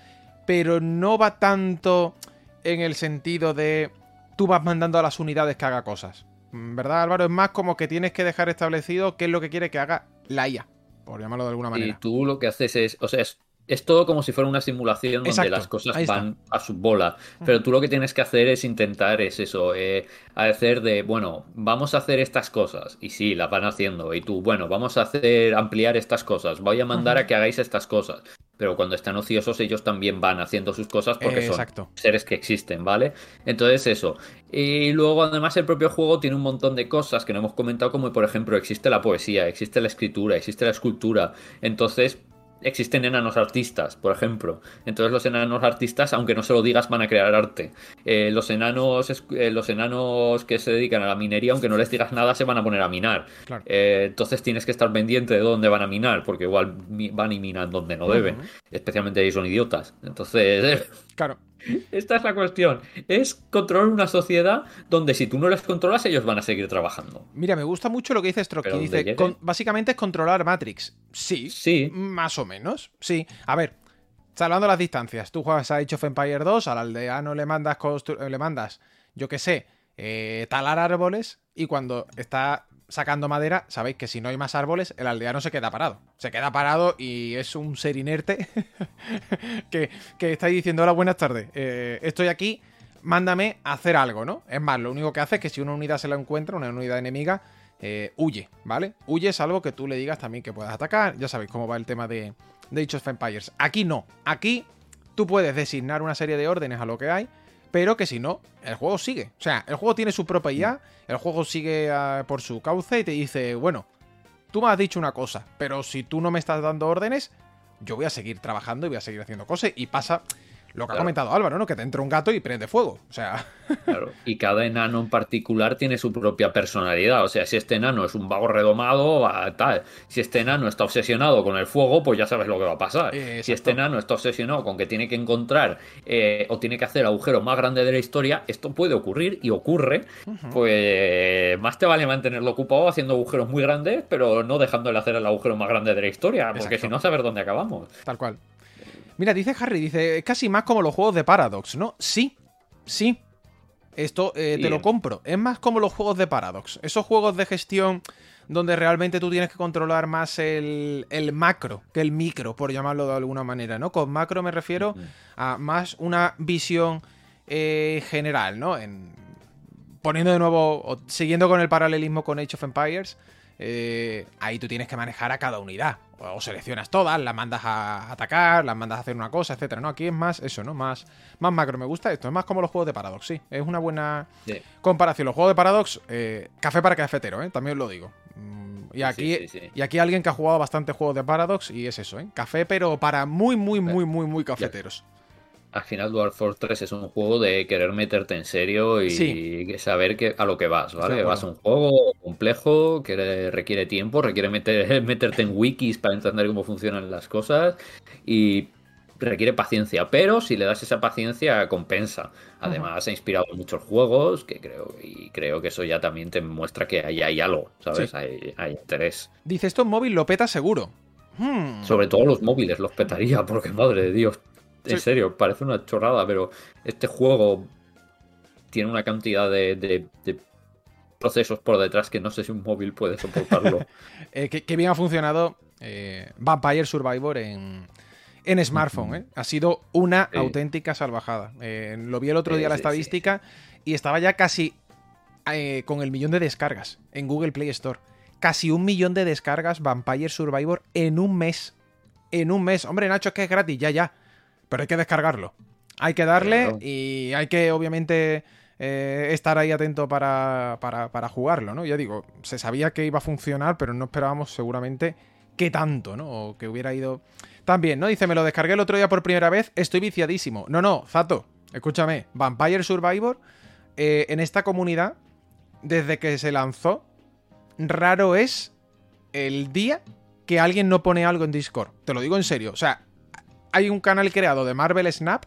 pero no va tanto en el sentido de tú vas mandando a las unidades que haga cosas. Mm, ¿Verdad, Álvaro? Es más como que tienes que dejar establecido qué es lo que quiere que haga la IA, por llamarlo de alguna manera. Y tú lo que haces es, o sea, es es todo como si fuera una simulación donde las cosas van a su bola. Pero tú lo que tienes que hacer es intentar, es eso, eh, hacer de, bueno, vamos a hacer estas cosas. Y sí, las van haciendo. Y tú, bueno, vamos a hacer, ampliar estas cosas. Voy a mandar a que hagáis estas cosas. Pero cuando están ociosos, ellos también van haciendo sus cosas porque son seres que existen, ¿vale? Entonces, eso. Y luego, además, el propio juego tiene un montón de cosas que no hemos comentado, como por ejemplo, existe la poesía, existe la escritura, existe la escultura. Entonces, existen enanos artistas, por ejemplo. Entonces los enanos artistas, aunque no se lo digas, van a crear arte. Eh, los enanos eh, los enanos que se dedican a la minería, aunque no les digas nada, se van a poner a minar. Eh, entonces tienes que estar pendiente de dónde van a minar, porque igual van y minan donde no deben. Especialmente ahí son idiotas. Entonces... claro. Esta es la cuestión. Es controlar una sociedad donde si tú no les controlas, ellos van a seguir trabajando. Mira, me gusta mucho lo que dice Stroke. Dice, básicamente es controlar Matrix. Sí. Sí. Más o menos. Sí. A ver, salvando las distancias. Tú juegas a Age of Empire 2, al aldeano le mandas, le mandas yo qué sé, eh, talar árboles y cuando está sacando madera, sabéis que si no hay más árboles, el aldeano se queda parado. Se queda parado y es un ser inerte que, que está diciendo, hola, buenas tardes, eh, estoy aquí, mándame a hacer algo, ¿no? Es más, lo único que hace es que si una unidad se la encuentra, una unidad enemiga, eh, huye, ¿vale? Huye es algo que tú le digas también que puedas atacar, ya sabéis cómo va el tema de, de Age of Empires. Aquí no, aquí tú puedes designar una serie de órdenes a lo que hay, pero que si no, el juego sigue. O sea, el juego tiene su propia IA, el juego sigue ah, por su cauce y te dice, bueno, tú me has dicho una cosa, pero si tú no me estás dando órdenes, yo voy a seguir trabajando y voy a seguir haciendo cosas. Y pasa lo que ha comentado Álvaro, ¿no? Que te entra un gato y prende fuego. O sea. Claro. Y cada enano en particular tiene su propia personalidad. O sea, si este enano es un vago redomado, tal. Si este enano está obsesionado con el fuego, pues ya sabes lo que va a pasar. si este enano está obsesionado con que tiene que encontrar eh, o tiene que hacer el agujero más grande de la historia, esto puede ocurrir y ocurre. Pues más te vale mantenerlo ocupado haciendo agujeros muy grandes, pero no dejándole hacer el agujero más grande de la historia, porque si no, saber dónde acabamos. Tal cual. Mira, dice Harry, dice, es casi más como los juegos de Paradox, ¿no? Sí, sí. Esto eh, te lo compro. Es más como los juegos de Paradox. Esos juegos de gestión donde realmente tú tienes que controlar más el, macro que el micro, por llamarlo de alguna manera, ¿no? Con macro me refiero a más una visión eh, general, ¿no? En, poniendo de nuevo, o siguiendo con el paralelismo con Age of Empires, eh, ahí tú tienes que manejar a cada unidad. O seleccionas todas, las mandas a atacar, las mandas a hacer una cosa, etcétera. No, aquí es más eso, ¿no? Más, más macro. Me gusta esto. Es más como los juegos de Paradox, sí. Es una buena comparación. Los juegos de Paradox, eh, café para cafetero, ¿eh? También os lo digo. Mm, y aquí, y aquí alguien que ha jugado bastante juegos de Paradox y es eso, ¿eh? Café, pero para muy, muy, muy, muy, muy cafeteros. Al final Dwarf Force 3 es un juego de querer meterte en serio y saber que, a lo que vas, ¿vale? Vas a un juego complejo que requiere tiempo, requiere meter, meterte en wikis para entender cómo funcionan las cosas y requiere paciencia, pero si le das esa paciencia compensa. Además ha inspirado muchos juegos que creo y creo que eso ya también te muestra que ahí hay algo, ¿sabes? Hay, interés. Dice esto móvil lo peta seguro. Hmm. Sobre todo los móviles los petaría, porque madre de Dios, en serio, parece una chorrada, pero este juego tiene una cantidad de, procesos por detrás que no sé si un móvil puede soportarlo. eh, que, bien ha funcionado eh, Vampire Survivor en, en smartphone. ¿eh? Ha sido una auténtica salvajada. Eh, lo vi el otro día la estadística y estaba ya casi eh, con el millón de descargas en Google Play Store. Casi un millón de descargas Vampire Survivor en un mes. En un mes. Hombre, Nacho, es que es gratis, ya, ya. Pero hay que descargarlo. Hay que darle y hay que, obviamente, estar ahí atento para, para, para, jugarlo, ¿no? Ya digo, se sabía que iba a funcionar, pero no esperábamos seguramente que tanto, ¿no? O que hubiera ido también, ¿no? Dice, me lo descargué el otro día por primera vez, estoy viciadísimo. No, no, Zato, escúchame, Vampire Survivor, eh, en esta comunidad, desde que se lanzó, raro es el día que alguien no pone algo en Discord. Te lo digo en serio. O sea, hay un canal creado de Marvel Snap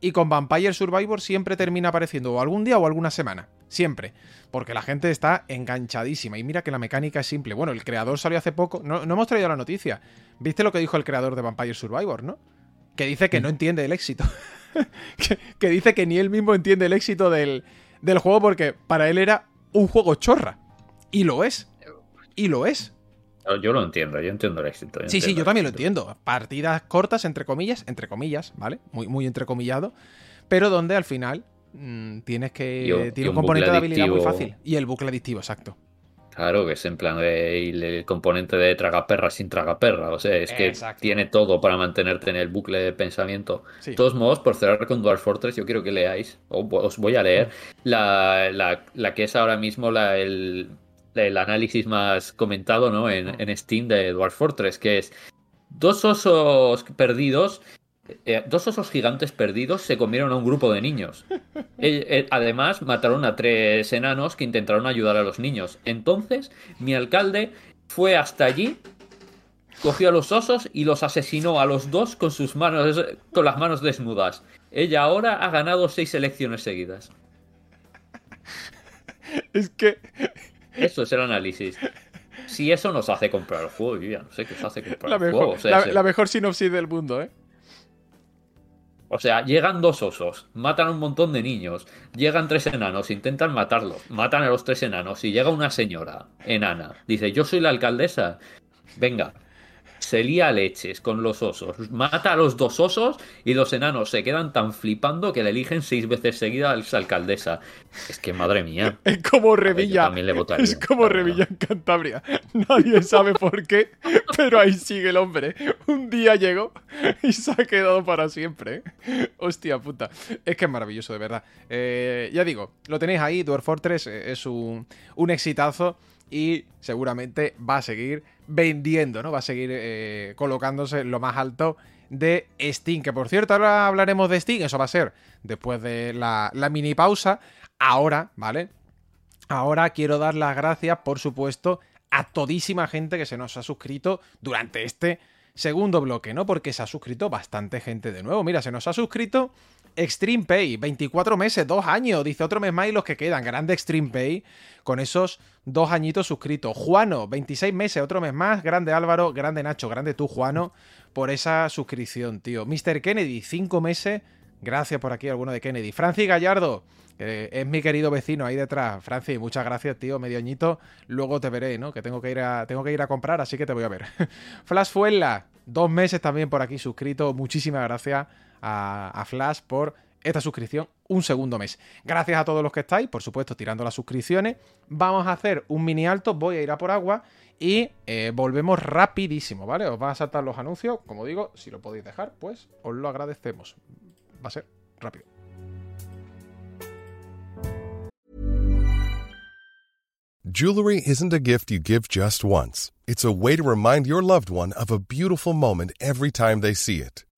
y con Vampire Survivor siempre termina apareciendo o algún día o alguna semana. Siempre. Porque la gente está enganchadísima. Y mira que la mecánica es simple. Bueno, el creador salió hace poco. No, hemos traído la noticia. ¿Viste lo que dijo el creador de Vampire Survivor, no? Que dice que no entiende el éxito. que, dice que ni él mismo entiende el éxito del, del juego porque para él era un juego chorra. Y lo es. Y lo es. Yo lo entiendo, yo entiendo el éxito. sí, sí, yo también lo entiendo. Partidas cortas, entre comillas, entre comillas, ¿vale? Muy, muy entrecomillado. Pero donde al final Mm, tienes que. tiene un, componente de habilidad muy fácil. Y el bucle adictivo, exacto. Claro, que es en plan el componente de tragaperra sin tragaperra. O sea, es que tiene todo para mantenerte en el bucle de pensamiento. De todos modos, por cerrar con Dwarf Fortress, yo quiero que leáis, o os voy a leer, la, la, que es ahora mismo la, el, el, análisis más comentado ¿no? en, en Steam de Dwarf Fortress, que es dos osos perdidos eh, dos osos gigantes perdidos se comieron a un grupo de niños. Eh, eh, además, mataron a tres enanos que intentaron ayudar a los niños. Entonces, mi alcalde fue hasta allí, cogió a los osos y los asesinó a los dos con sus manos, con las manos desnudas. Ella ahora ha ganado seis elecciones seguidas. Es que. Eso es el análisis. Si eso nos hace comprar el juego, yo ya no sé qué os hace comprar la el mejor, juego. la mejor sinopsis del mundo, ¿eh? O sea, llegan dos osos, matan a un montón de niños, llegan tres enanos, intentan matarlos, matan a los tres enanos y llega una señora enana, dice, yo soy la alcaldesa, venga, se lía leches con los osos, mata a los dos osos y los enanos se quedan tan flipando que le eligen seis veces seguida a la alcaldesa. Es que madre mía. Es como Revilla. es como Revilla en Cantabria. Nadie sabe por qué, pero ahí sigue el hombre. Un día llegó y se ha quedado para siempre. Hostia puta. Es que es maravilloso, de verdad. Eh, ya digo, lo tenéis ahí. Dwarf Fortress es un, un exitazo y seguramente va a seguir vendiendo, ¿no? Va a seguir eh, colocándose lo más alto de Steam. Que por cierto, ahora hablaremos de Steam, eso va a ser después de la, la mini pausa. Ahora, ¿vale? Ahora quiero dar las gracias, por supuesto, a todísima gente que se nos ha suscrito durante este segundo bloque, ¿no? Porque se ha suscrito bastante gente de nuevo. Mira, se nos ha suscrito Extreme Pay, 24 meses, dos años, dice otro mes más y los que quedan. Grande Extreme Pay con esos dos añitos suscritos. Juano, 26 meses, otro mes más. Grande Álvaro, grande Nacho, grande tú, Juano, por esa suscripción, tío. Mr. Kennedy, 5 meses. Gracias por aquí, alguno de Kennedy. Francis Gallardo, es mi querido vecino ahí detrás. Francis, muchas gracias, tío, medio añito. Luego te veré, ¿no? Que tengo que ir a, tengo que ir a comprar, así que te voy a ver. Flash Fuela, dos meses también por aquí suscrito. Muchísimas gracias a, Flash por esta suscripción un segundo mes. Gracias a todos los que estáis, por supuesto, tirando las suscripciones. Vamos a hacer un mini alto, voy a ir a por agua y eh, volvemos rapidísimo, ¿vale? Os van a saltar los anuncios, como digo, si lo podéis dejar, pues os lo agradecemos. Va a ser rápido. Jewelry isn't a gift you give just once. It's a way to remind your loved one of a beautiful moment every time they see it.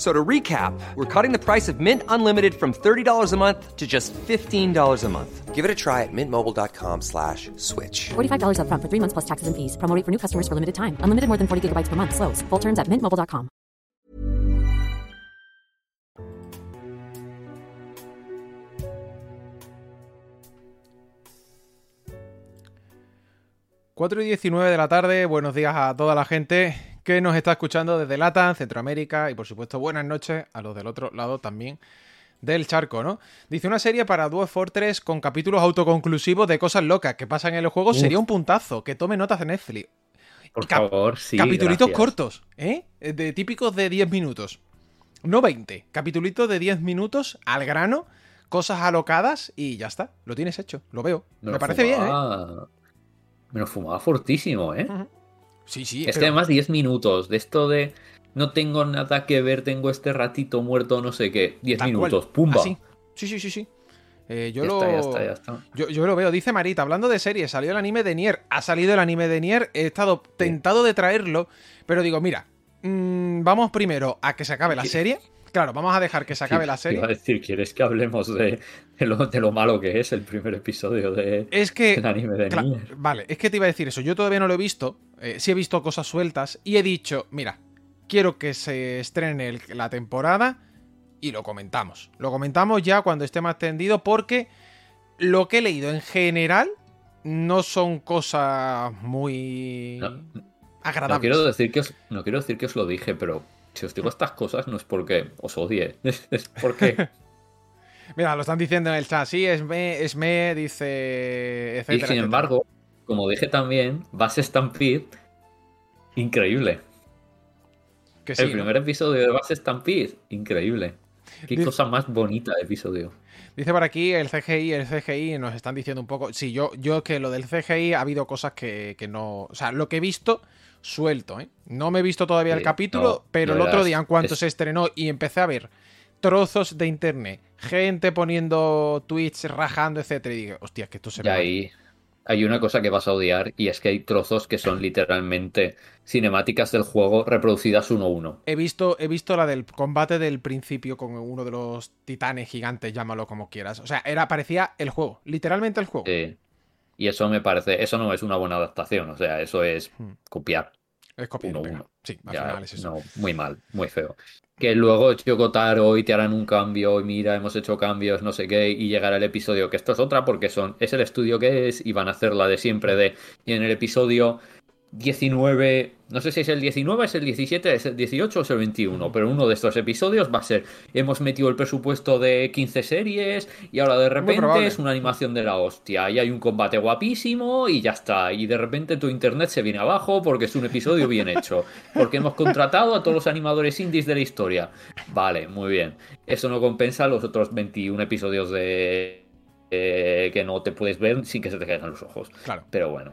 So to recap, we're cutting the price of Mint Unlimited from $30 a month to just $15 a month. Give it a try at mintmobile.com slash switch. $45 upfront for three months plus taxes and fees. Promo rate for new customers for limited time. Unlimited more than 40 gigabytes per month. Slows. Full terms at mintmobile.com. Cuatro y 19 de la tarde, buenos días a toda la gente que nos está escuchando desde Latam, Centroamérica y por supuesto buenas noches a los del otro lado también del charco, ¿no? Dice una serie para Dwarf Fortress con capítulos autoconclusivos de cosas locas que pasan en el juego sería un puntazo, que tome notas de Netflix. Por Cap- favor, sí. Capitulitos gracias. cortos, ¿eh? De típicos de 10 minutos. No 20. Capitulitos de 10 minutos al grano, cosas alocadas y ya está. Lo tienes hecho, lo veo. Me, lo parece bien, ¿eh? Me lo fumaba fortísimo, ¿eh? Sí, sí. Es que además 10 minutos de esto de no tengo nada que ver, tengo este ratito muerto, no sé qué. 10 Tal cual. minutos, pumba. Así. Sí, sí, sí, sí. Eh, yo ya lo... está, ya está, ya está. Yo, yo lo veo, dice Marita, hablando de series, salió el anime de Nier, ha salido el anime de Nier, he estado tentado de traerlo, pero digo, mira, mm, vamos primero a que se acabe la serie, claro, vamos a dejar que se acabe la Iba a serie. decir, ¿quieres que hablemos de, de lo, de lo malo que es el primer episodio de, Es que... del anime de cla- Nier? Vale, es que te iba a decir eso, yo todavía no lo he visto, eh, sí he visto cosas sueltas y he dicho, mira, quiero que se estrene el- la temporada y lo comentamos. Lo comentamos ya cuando esté más tendido porque lo que he leído en general no son cosas muy No, No agradables. quiero, decir que os, no quiero decir que os lo dije, pero si os digo estas cosas no es porque os odie, es, porque... Mira, lo están diciendo en el chat, sí, es me, es me, dice, y sin etcétera. embargo, como dije también, Bass Stampede, increíble. que sí, el ¿no? primer episodio de Bass Stampede, increíble. Qué Dice- cosa más bonita de episodio. Dice por aquí el CGI, el CGI nos están diciendo un poco. Sí, yo, yo que lo del CGI ha habido cosas que, que no. O sea, lo que he visto, suelto, ¿eh? No me he visto todavía el Sí, capítulo, no, pero no el otro día, en cuanto es- se estrenó y empecé a ver trozos de internet, gente poniendo tweets, rajando, etcétera, y dije, hostia, que esto se ve. mal". ahí hay una cosa que vas a odiar y es que hay trozos que son literalmente cinemáticas del juego reproducidas uno a uno. He visto, he visto la del combate del principio con uno de los titanes gigantes, llámalo como quieras. O sea, era, parecía el juego, literalmente el juego. Sí. Y eso me parece, eso no es una buena adaptación, o sea, eso es Hmm. copiar. Es copia y Uno, uno. Sí, al Ya, final es eso. no, muy mal, muy feo. Que luego Chocotaro y te harán un cambio, y mira, hemos hecho cambios, no sé qué, y llegará el episodio, que esto es otra porque son, es el estudio que es, y van a hacer la de siempre de, y en el episodio 19, no sé si es el 19, es el 17, es el 18 o es el 21, pero uno de estos episodios va a ser, hemos metido el presupuesto de 15 series y ahora de repente es una animación de la hostia y hay un combate guapísimo y ya está, y de repente tu internet se viene abajo porque es un episodio bien hecho, porque hemos contratado a todos los animadores indies de la historia. Vale, muy bien. Eso no compensa los otros 21 episodios de... eh, que no te puedes ver sin que se te caigan los ojos. Claro. Pero bueno.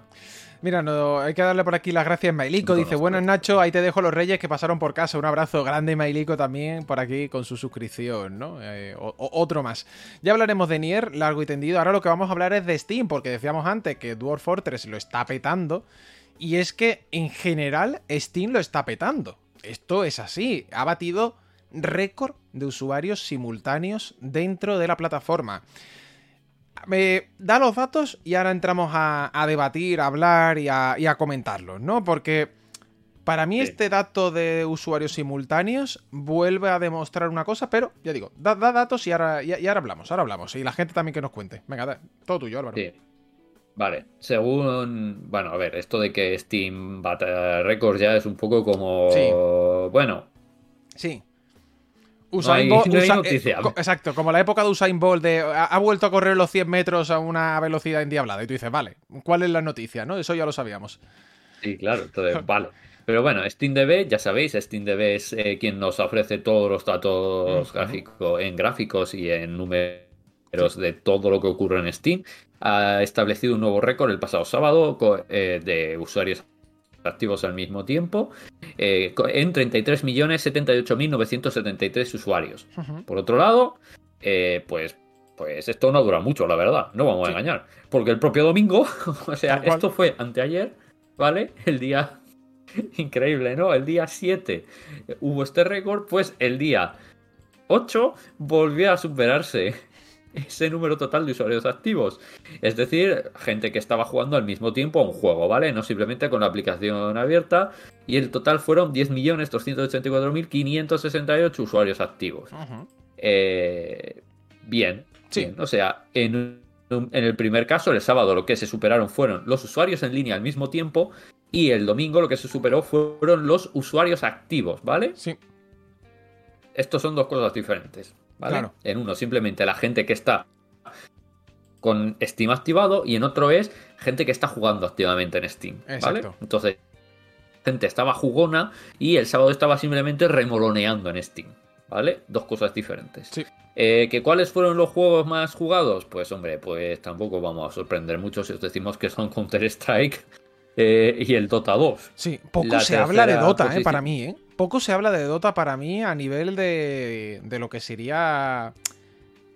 Mira, no, hay que darle por aquí las gracias a Mailico. Dice, buenas Nacho, ahí te dejo los reyes que pasaron por casa. Un abrazo grande Mailico también por aquí con su suscripción, ¿no? Eh, o- otro más. Ya hablaremos de Nier, largo y tendido. Ahora lo que vamos a hablar es de Steam, porque decíamos antes que Dwarf Fortress lo está petando. Y es que en general Steam lo está petando. Esto es así. Ha batido récord de usuarios simultáneos dentro de la plataforma. Me da los datos y ahora entramos a, a debatir, a hablar y a, y a comentarlos, ¿no? Porque para mí Sí. este dato de usuarios simultáneos vuelve a demostrar una cosa, pero ya digo, da, da datos y ahora, y, y ahora hablamos, ahora hablamos. Y la gente también que nos cuente. Venga, da- todo tuyo, Álvaro. Sí. Vale, según. Bueno, a ver, esto de que Steam bata récords ya es un poco como. Sí. Bueno, Sí. Usain no hay, Bolt- no hay Usa- eh, exacto, como la época de Usain Bolt de ha, ha vuelto a correr los 100 metros a una velocidad endiablada. Y tú dices, vale, ¿cuál es la noticia? ¿No? Eso ya lo sabíamos. Sí, claro, entonces, vale. Pero bueno, SteamDB, ya sabéis, SteamDB es eh, quien nos ofrece todos los datos gráficos en gráficos y en números de todo lo que ocurre en Steam. Ha establecido un nuevo récord el pasado sábado eh, de usuarios activos al mismo tiempo eh, en 33.078.973 usuarios. Por otro lado, eh, pues, pues esto no dura mucho, la verdad, no vamos a engañar. Porque el propio domingo, o sea, esto fue anteayer, ¿vale? El día increíble, ¿no? El día 7 hubo este récord, pues el día 8 volvió a superarse ese número total de usuarios activos. Es decir, gente que estaba jugando al mismo tiempo a un juego, ¿vale? No simplemente con la aplicación abierta. Y el total fueron 10.284.568 usuarios activos. Eh, bien, Sí. bien. O sea, en, en el primer caso, el sábado, lo que se superaron fueron los usuarios en línea al mismo tiempo. Y el domingo lo que se superó fueron los usuarios activos, ¿vale? Sí. Estos son dos cosas diferentes, ¿vale? Claro. En uno, simplemente la gente que está con Steam activado y en otro es gente que está jugando activamente en Steam, ¿vale? Exacto. Entonces, gente estaba jugona y el sábado estaba simplemente remoloneando en Steam, ¿vale? Dos cosas diferentes. Sí. Eh, ¿que ¿Cuáles fueron los juegos más jugados? Pues hombre, pues tampoco vamos a sorprender mucho si os decimos que son Counter-Strike eh, y el Dota 2. Sí, poco La se habla de Dota, ¿eh? Para mí, ¿eh? Poco se habla de Dota para mí a nivel de, de lo que sería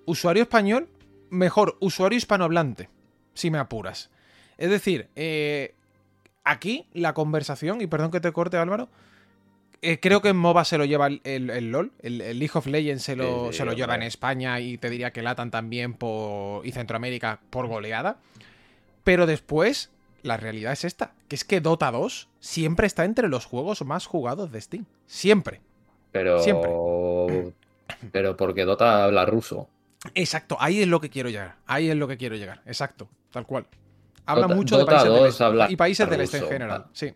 usuario español, mejor, usuario hispanohablante, si me apuras. Es decir, eh, aquí la conversación, y perdón que te corte Álvaro, eh, creo que en MOBA se lo lleva el, el- el LOL, el, el League of Legends se lo, se lo lleva en. España y te diría que Latan también por, y Centroamérica por goleada. Pero después, la realidad es esta, que es que Dota 2 siempre está entre los juegos más jugados de Steam. Siempre. Pero. Siempre. Pero porque Dota habla ruso. Exacto, ahí es lo que quiero llegar. Ahí es lo que quiero llegar. Exacto, tal cual. Habla Dota- mucho Dota de países del 2 este. habla y países del este en ruso, general. Sí.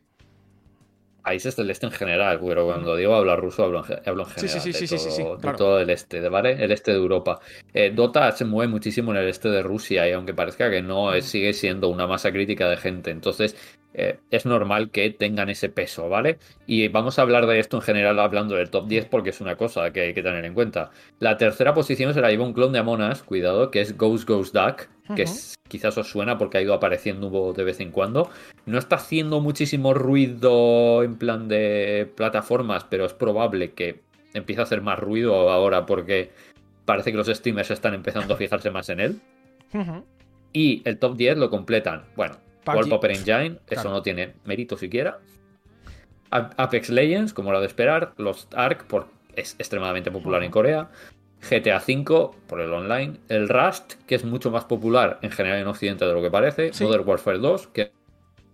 Países del este en general, pero cuando digo hablar ruso, hablo en, hablo en Sí, general. sí, sí, de sí, sí, sí, todo- de todo el este, ¿vale? El este de Europa. Eh, Dota se mueve muchísimo en el este de Rusia y aunque parezca que no, eh, sigue siendo una masa crítica de gente. Entonces, eh, es normal que tengan ese peso, ¿vale? Y vamos a hablar de esto en general hablando del top 10 porque es una cosa que hay que tener en cuenta. La tercera posición se la lleva un clon de Among Us, cuidado, que es Ghost Ghost Duck, que es- quizás os suena porque ha ido apareciendo de vez en cuando. No está haciendo muchísimo ruido en plan de plataformas, pero es probable que empiece a hacer más ruido ahora porque parece que los streamers están empezando a fijarse más en él. Y el top 10 lo completan. Bueno. Wallpaper Engine, eso no tiene mérito siquiera. Apex Legends, como era de esperar. Los Ark, por, es extremadamente popular en Corea. GTA V, por el online. El Rust, que es mucho más popular en general en Occidente de lo que parece. Sí. Modern Warfare 2, que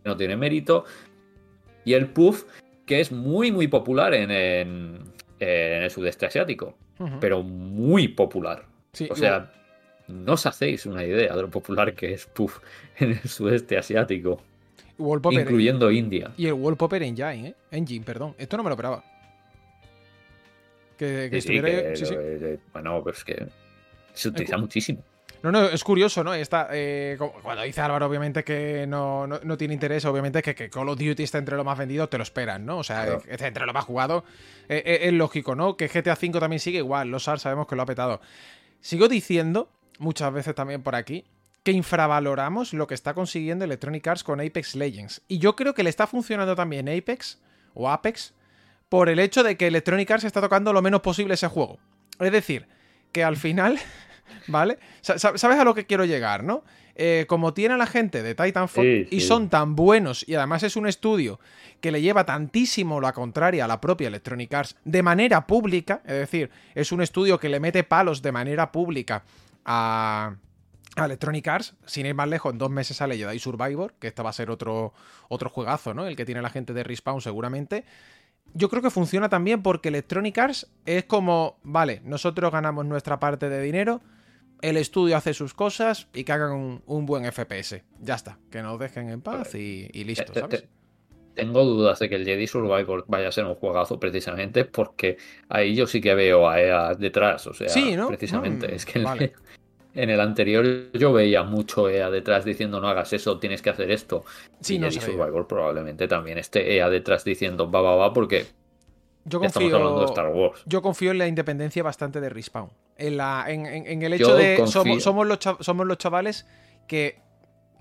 no tiene mérito. Y el PUF, que es muy, muy popular en, en- en el sudeste asiático. Pero muy popular. Sí, O igual. No os hacéis una idea de lo popular que es Puff en el sudeste asiático, Wallpaper- incluyendo India. Y el Wallpaper Engine, ¿eh? Engine, perdón. Esto no me lo esperaba. Que, que Sí, sí, estuviera- que- sí, sí. bueno, pero es que se utiliza muchísimo. No, no, es curioso, ¿no? Está, eh, cuando dice Álvaro, obviamente que no, no- no tiene interés, obviamente que, que Call of Duty está entre lo más vendido, te lo esperan, ¿no? O sea, Claro. entre lo más jugado, eh, eh, es lógico, ¿no? Que GTA V también sigue igual, los SAR sabemos que lo ha petado. Sigo diciendo, muchas veces también por aquí, que infravaloramos lo que está consiguiendo Electronic Arts con Apex Legends. Y yo creo que le está funcionando también Apex o Apex por el hecho de que Electronic Arts está tocando lo menos posible ese juego. Es decir, que al final, ¿vale? Sa- sa- ¿Sabes a lo que quiero llegar, no? Eh, como tiene a la gente de Titanfall Sí, y son tan buenos y además es un estudio que le lleva tantísimo la contraria a la propia Electronic Arts de manera pública, es decir, es un estudio que le mete palos de manera pública a, a Electronic Arts, sin ir más lejos, en dos meses sale Jedi Survivor, que este va a ser otro, otro juegazo, ¿no? El que tiene la gente de Respawn seguramente. Yo creo que funciona también porque Electronic Arts es como, vale, nosotros ganamos nuestra parte de dinero, el estudio hace sus cosas y que hagan un, un buen FPS. Ya está, que nos dejen en paz y, y listo, Te- ¿sabes? Te- tengo dudas de que el Jedi Survivor vaya a ser un juegazo precisamente porque ahí yo sí que veo a EA detrás, o sea, Sí, ¿no? precisamente. Mm, es que en, vale. en el anterior yo veía mucho EA detrás diciendo no hagas eso, tienes que hacer esto. Sí, y no Jedi. Survivor probablemente también esté EA detrás diciendo va, va, va, porque Yo estamos hablando de confío, Star Wars. yo confío en la independencia bastante de Respawn. En, la, en, en- en el hecho Yo de confío. somos, somos, los somos los chavales que,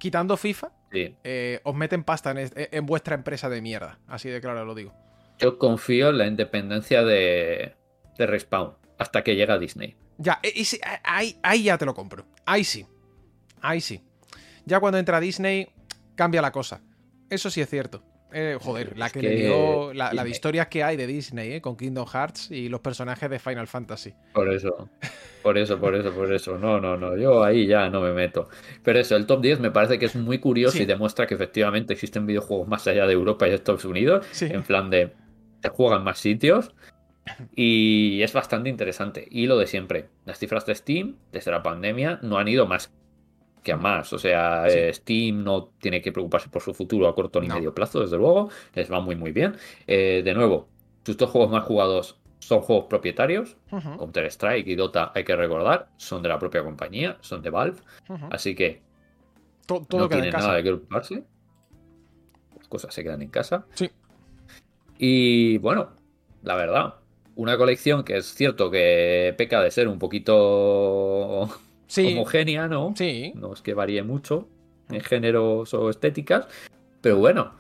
quitando FIFA, Sí. eh, os meten pasta en, es- en vuestra empresa de mierda. Así de claro lo digo. Yo confío en la independencia de, de Respawn hasta que llega Disney. Ya, e- ese- ahí, ahí ya te lo compro. Ahí sí. Ahí sí. Ya cuando entra Disney, cambia la cosa. Eso sí es cierto. Eh, joder, la que, le dio. La, la de historias que hay de Disney, eh, con Kingdom Hearts y los personajes de Final Fantasy. Por eso, por eso, por eso, por eso. No, no, no, yo ahí ya no me meto. Pero eso, el top 10 me parece que es muy curioso Sí. y demuestra que efectivamente existen videojuegos más allá de Europa y Estados Unidos, Sí. en plan de se juegan más sitios y es bastante interesante. Y lo de siempre, las cifras de Steam desde la pandemia no han ido más que a más. O sea, Sí. eh, Steam no tiene que preocuparse por su futuro a corto ni No. medio plazo, desde luego. Les va muy, muy bien. Eh, de nuevo, sus dos juegos más jugados son juegos propietarios. Ujú, Counter-Strike y Dota, hay que recordar, son de la propia compañía, son de Valve, así que To- Todo no queda en tienen casa. nada de que preocuparse. Las cosas se quedan en casa. Sí. Y bueno, la verdad, una colección que es cierto que peca de ser un poquito Sí. homogénea, ¿no? Sí. No es que varíe mucho en géneros o estéticas, pero bueno,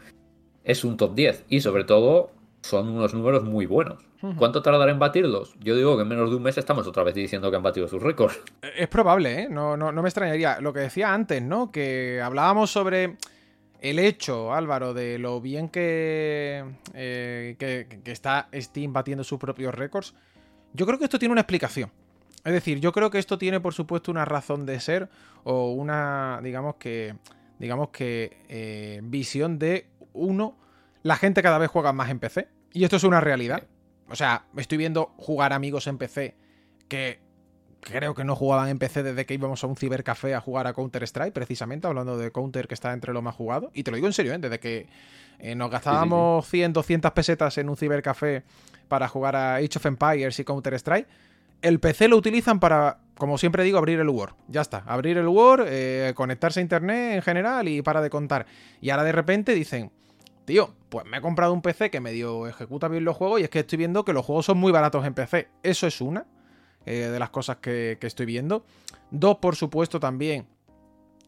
es un top 10 y sobre todo son unos números muy buenos. ¿Cuánto tardará en batirlos? Yo digo que en menos de un mes estamos otra vez diciendo que han batido sus récords. Es probable, ¿eh? No, no, no me extrañaría. Lo que decía antes, ¿no? Que hablábamos sobre el hecho, Álvaro, de lo bien que, eh, que, que está Steam batiendo sus propios récords. Yo creo que esto tiene una explicación. Es decir, yo creo que esto tiene, por supuesto, una razón de ser o una, digamos que, digamos que, eh, visión de, uno, la gente cada vez juega más en PC. Y esto es una realidad. O sea, estoy viendo jugar amigos en PC que creo que no jugaban en PC desde que íbamos a un cibercafé a jugar a Counter-Strike, precisamente, hablando de Counter que está entre lo más jugado. Y te lo digo en serio, ¿eh? desde que eh, nos gastábamos 100, 200 pesetas en un cibercafé para jugar a Age of Empires y Counter-Strike, el PC lo utilizan para, como siempre digo, abrir el Word. Ya está, abrir el Word, eh, conectarse a Internet en general y para de contar. Y ahora de repente dicen, tío, pues me he comprado un PC que medio ejecuta bien los juegos y es que estoy viendo que los juegos son muy baratos en PC. Eso es una eh, de las cosas que, que estoy viendo. Dos, por supuesto, también,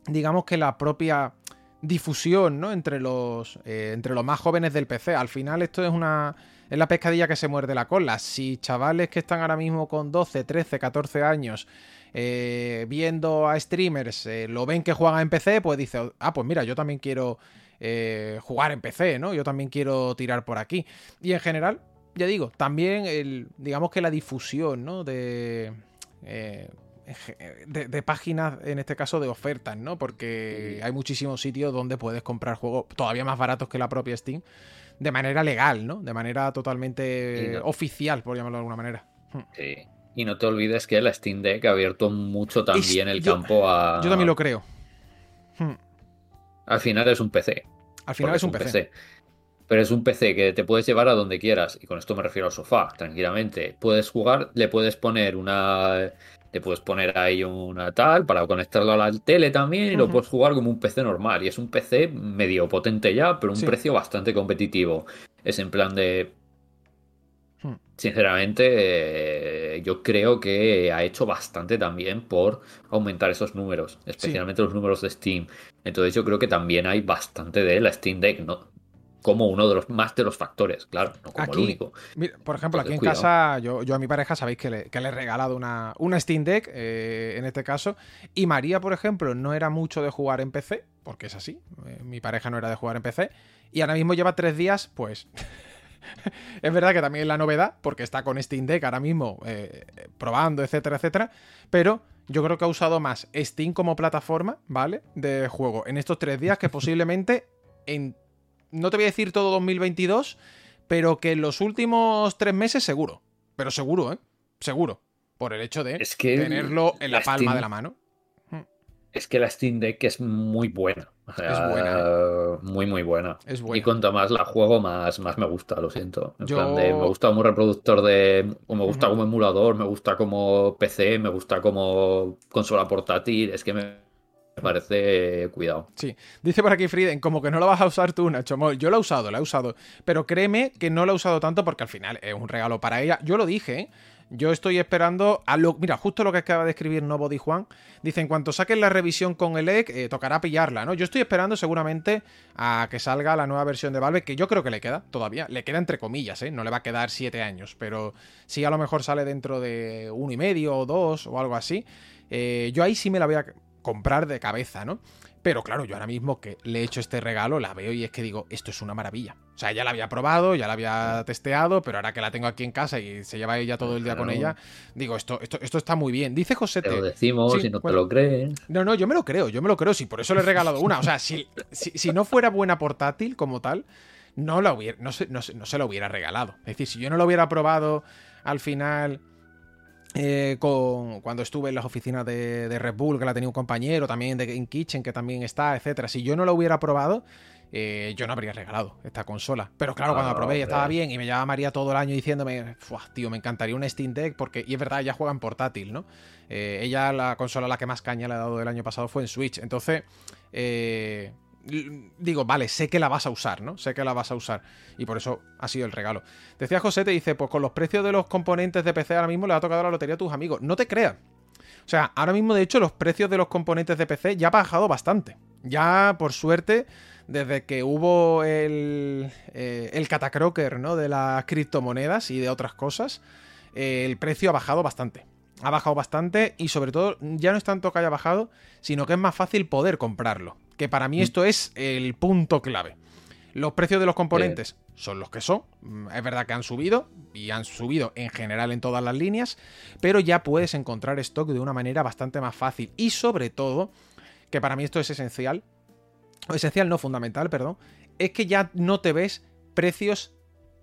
digamos que la propia difusión, ¿no? Entre los, eh, entre los más jóvenes del PC. Al final esto es una... Es la pescadilla que se muerde la cola. Si chavales que están ahora mismo con 12, 13, 14 años eh, viendo a streamers eh, lo ven que juegan en PC, pues dice, ah, pues mira, yo también quiero jugar en PC, ¿no? Yo también quiero tirar por aquí. Y en general, ya digo, también el, digamos que la difusión, ¿no? De, de, de páginas, en este caso de ofertas, ¿no? Porque hay muchísimos sitios donde puedes comprar juegos todavía más baratos que la propia Steam de manera legal, ¿no? De manera totalmente no- oficial, por llamarlo de alguna manera. Sí. Y no te olvides que la Steam Deck ha abierto mucho también el yo- campo a. Yo también lo creo. Hmm. Al final es un PC. Al final es un PC. Pero es un PC que te puedes llevar a donde quieras. Y con esto me refiero al sofá, tranquilamente. Puedes jugar, le puedes poner una. Le puedes poner ahí una tal para conectarlo a la tele también y lo puedes jugar como un PC normal. Y es un PC medio potente ya, pero un Sí. precio bastante competitivo. Es en plan de. Hmm. Sinceramente, eh, yo creo que ha hecho bastante también por aumentar esos números, especialmente los números de Steam. Entonces yo creo que también hay bastante de la Steam Deck, ¿no? Como uno de los más de los factores, claro, no como Aquí- el único. Mira, por ejemplo, aquí en casa, yo, yo a mi pareja sabéis que le, que le he regalado una, una Steam Deck, eh, en este caso. Y María, por ejemplo, no era mucho de jugar en PC, porque es así. eh, mi pareja no era de jugar en PC. Y ahora mismo lleva tres días, pues. es verdad que también es la novedad, porque está con Steam Deck ahora mismo eh, probando, etcétera, etcétera. Pero yo creo que ha usado más Steam como plataforma, ¿vale? De juego en estos tres días que posiblemente en. No te voy a decir todo 2022, pero que en los últimos tres meses seguro. Pero seguro, ¿eh? Seguro. Por el hecho de Es que tenerlo en la, palma Steam- de la mano. Es que la Steam Deck es muy buena. O sea, Es buena. Muy, muy buena. Es buena. Y cuanto más la juego, más, más me gusta, lo siento. En Yo- plan de, me gusta como reproductor de. o me gusta como emulador, me gusta como PC, me gusta como consola portátil. Es que me parece. Cuidado. Sí. Dice por aquí Frieden, como que no la vas a usar tú, Nacho. Yo la he usado, la he usado. Pero créeme que no la he usado tanto porque al final es un regalo para ella. Yo lo dije, ¿eh? Yo estoy esperando a lo. Mira, justo lo que acaba de escribir Nobody Juan. Dice: en cuanto saquen la revisión con el EC, eh, tocará pillarla, ¿no? Yo estoy esperando seguramente a que salga la nueva versión de Valve, que yo creo que le queda todavía. Le queda entre comillas, ¿eh? No le va a quedar siete años. Pero sí, a lo mejor sale dentro de uno y medio o dos o algo así. Eh, yo ahí sí me la voy a comprar de cabeza, ¿no? Pero claro, yo ahora mismo que le he hecho este regalo, la veo y es que digo, esto es una maravilla. O sea, ya la había probado, ya la había testeado, pero ahora que la tengo aquí en casa y se lleva ella todo el día con ella, digo, esto, esto, esto está muy bien. Dice Te Josete. lo decimos Sí, y no te lo crees. No, no, yo me lo creo, yo me lo creo, sí, por eso le he regalado una. O sea, si, si, si no fuera buena portátil como tal, no la hubiera, no se, no, se, no se la hubiera regalado. Es decir, si yo no lo hubiera probado al final eh, con, cuando estuve en las oficinas de, de Red Bull, que la tenía un compañero, también de Game Kitchen, que también está, etcétera. Si yo no lo hubiera probado, eh, yo no habría regalado esta consola. Pero claro, cuando la probé y estaba bien y me llamaba María todo el año diciéndome, "Fuah, tío, me encantaría un Steam Deck porque, y es verdad, ella juega en portátil, ¿no? Eh, ella, la consola a la que más caña le ha dado el año pasado fue en Switch. Entonces, eh, digo, vale, sé que la vas a usar, ¿no? Sé que la vas a usar. Y por eso ha sido el regalo. Decía José, te dice, pues con los precios de los componentes de PC ahora mismo le ha tocado la lotería a tus amigos. No te creas. O sea, ahora mismo, de hecho, los precios de los componentes de PC ya ha bajado bastante. Ya, por suerte, desde que hubo el, eh, el catacroker, ¿no? De las criptomonedas y de otras cosas, eh, el precio ha bajado bastante. Ha bajado bastante y sobre todo ya no es tanto que haya bajado, sino que es más fácil poder comprarlo. Que para mí esto es el punto clave. Los precios de los componentes son los que son. Mm, Es verdad que han subido y han subido en general en todas las líneas, pero ya puedes encontrar stock de una manera bastante más fácil. Y sobre todo, que para mí esto es esencial, o esencial no fundamental, perdón, es que ya no te ves precios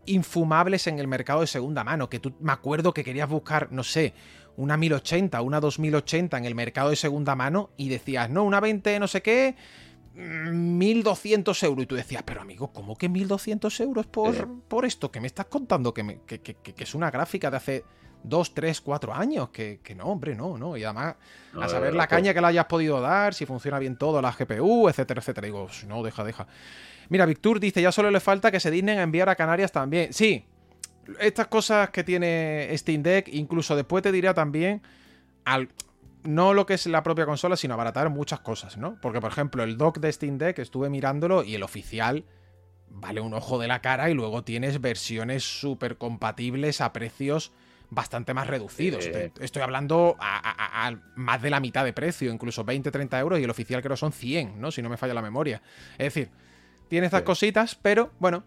infumables en el mercado de segunda mano, que tú me acuerdo que querías buscar, no sé, una 1080, una 2080 en el mercado de segunda mano y decías, no, una 20 no sé qué, mm, 1200 euros. Y tú decías, pero amigo, ¿cómo que 1200 euros por, Sí. por esto? ¿Que me estás contando? Que, me- que- que- que- es una gráfica de hace 2, 3, 4 años. Que, no, hombre, no, no. Y además, No, a saber la caña que le hayas podido dar, si funciona bien todo, la GPU, etcétera, etcétera. Digo, "Pues no, deja, deja. Mira, Victor dice, ya solo le falta que se dignen a enviar a Canarias también. Sí, estas cosas que tiene Steam Deck, incluso después te dirá también, al, no lo que es la propia consola, sino abaratar muchas cosas, ¿no? Porque, por ejemplo, el dock de Steam Deck estuve mirándolo y el oficial vale un ojo de la cara y luego tienes versiones súper compatibles a precios bastante más reducidos. Eh. Te- Estoy hablando a, a- a más de la mitad de precio, incluso 20-30 euros y el oficial creo son 100, ¿no? Si no me falla la memoria. Es decir, tiene estas cositas, pero bueno,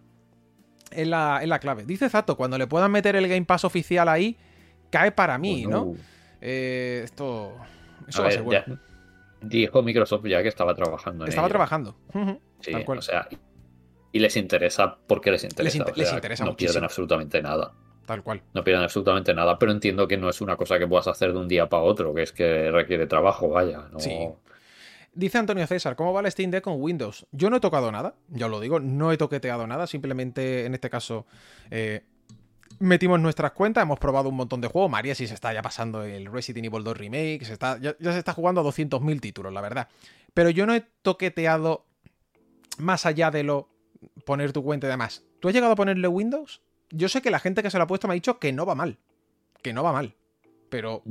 es la, es la clave. Dice Zato, cuando le puedan meter el Game Pass oficial ahí, cae para mí, ¿no? Eh, esto... Eso A va a ser bueno. ya- dijo Microsoft ya que estaba trabajando en Estaba ello. trabajando. Sí, tal cual. o sea, y les interesa porque les interesa. inter- o sea, les interesa no muchísimo. pierden absolutamente nada. Tal cual. No pierden absolutamente nada, pero entiendo que no es una cosa que puedas hacer de un día para otro, que es que requiere trabajo, vaya. No... Sí. Dice Antonio César, ¿cómo va el Steam Deck con Windows? Yo no he tocado nada, ya os lo digo, no he toqueteado nada, simplemente en este caso eh, metimos nuestras cuentas, hemos probado un montón de juegos, María sí se está ya pasando el Resident Evil 2 Remake, se está, ya, ya se está jugando a 200.000 títulos, la verdad. Pero yo no he toqueteado más allá de lo poner tu cuenta y demás. ¿Tú has llegado a ponerle Windows? Yo sé que la gente que se lo ha puesto me ha dicho que no va mal, que no va mal, pero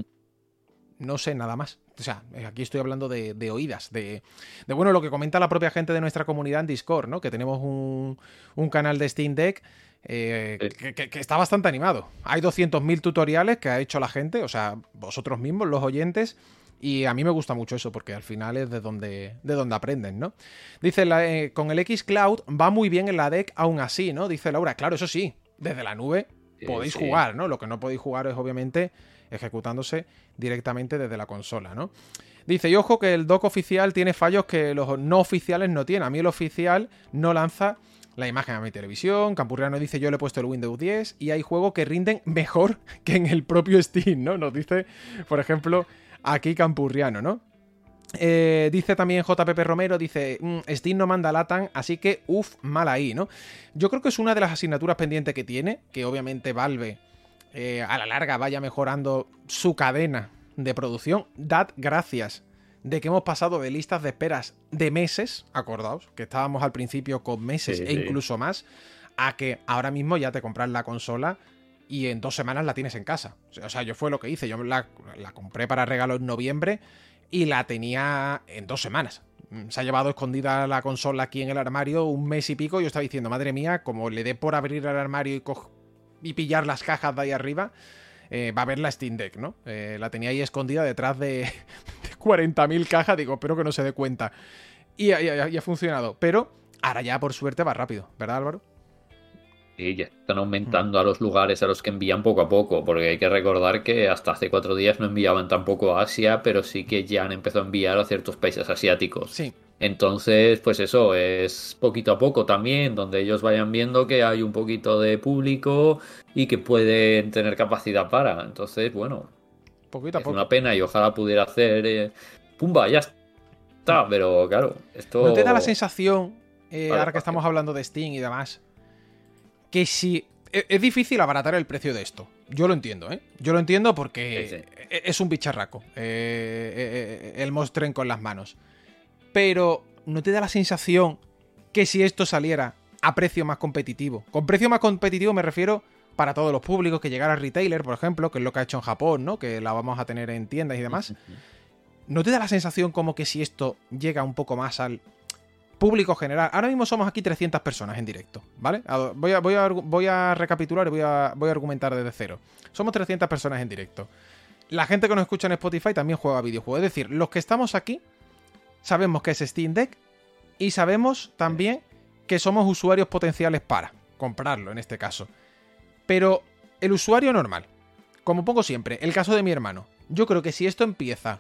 no sé nada más. O sea, eh, aquí estoy hablando de, de oídas, de, de, bueno, lo que comenta la propia gente de nuestra comunidad en Discord, ¿no? Que tenemos un, un canal de Steam Deck eh, que, que- que está bastante animado. Hay 200.000 tutoriales que ha hecho la gente, o sea, vosotros mismos, los oyentes, y a mí me gusta mucho eso, porque al final es de donde, de donde aprenden, ¿no? Dice, la- eh, con el X Cloud va muy bien en la deck aún así, ¿no? Dice Laura, claro, eso sí, desde la nube Sí, podéis sí. jugar, ¿no? Lo que no podéis jugar es obviamente ejecutándose directamente desde la consola, ¿no? Dice, y ojo que el dock oficial tiene fallos que los no oficiales no tienen. A mí el oficial no lanza la imagen a mi televisión. Campurriano dice, yo le he puesto el Windows 10 y hay juegos que rinden mejor que en el propio Steam, ¿no? Nos dice, por ejemplo, aquí Campurriano, ¿no? Eh, dice también JPP Romero, dice, "Mm, Steam no manda Latan, así que uff, mal ahí, ¿no? Yo creo que es una de las asignaturas pendientes que tiene, que obviamente Valve eh, a la larga vaya mejorando su cadena de producción. Dad gracias de que hemos pasado de listas de esperas de meses, acordaos, que estábamos al principio con meses Sí, e sí. incluso más, a que ahora mismo ya te compras la consola y en dos semanas la tienes en casa. O sea, yo fue lo que hice, yo la, la compré para regalo en noviembre y la tenía en dos semanas. Mm, Se ha llevado escondida la consola aquí en el armario un mes y pico yo estaba diciendo, madre mía, como le dé por abrir el armario y, co- y pillar las cajas de ahí arriba, eh, va a ver la Steam Deck, ¿no? Eh, la tenía ahí escondida detrás de, de 40.000 cajas, digo, espero que no se dé cuenta. Y, y ha- y ha funcionado, pero ahora ya por suerte va rápido, ¿verdad Álvaro? Sí, ya están aumentando a los lugares a los que envían poco a poco, porque hay que recordar que hasta hace cuatro días no enviaban tampoco a Asia, pero sí que ya han empezado a enviar a ciertos países asiáticos. Sí, Entonces, pues eso, es poquito a poco también, donde ellos vayan viendo que hay un poquito de público y que pueden tener capacidad para. Entonces, bueno, poquito a es poco. una pena y ojalá pudiera hacer... eh, ¡Pumba! Ya está, pero claro, esto... ¿No te da la sensación, eh, Vale, ahora que estamos hablando de Steam y demás, que si... e- Es difícil abaratar el precio de esto. Yo lo entiendo, ¿eh? Yo lo entiendo porque Sí, sí. e- es un bicharraco. eh, el mostren con las manos. Pero, ¿no te da la sensación que si esto saliera a precio más competitivo? Con precio más competitivo me refiero para todos los públicos, que llegara a retailer, por ejemplo, que es lo que ha hecho en Japón, ¿no? Que la vamos a tener en tiendas y demás. ¿No te da la sensación como que si esto llega un poco más al público general? Ahora mismo somos aquí 300 personas en directo, ¿vale? Voy a, voy a, voy a recapitular y voy a, voy a argumentar desde cero. Somos 300 personas en directo. La gente que nos escucha en Spotify también juega videojuegos. Es decir, los que estamos aquí sabemos que es Steam Deck y sabemos también que somos usuarios potenciales para comprarlo en este caso. Pero el usuario normal, como pongo siempre, el caso de mi hermano, yo creo que si esto empieza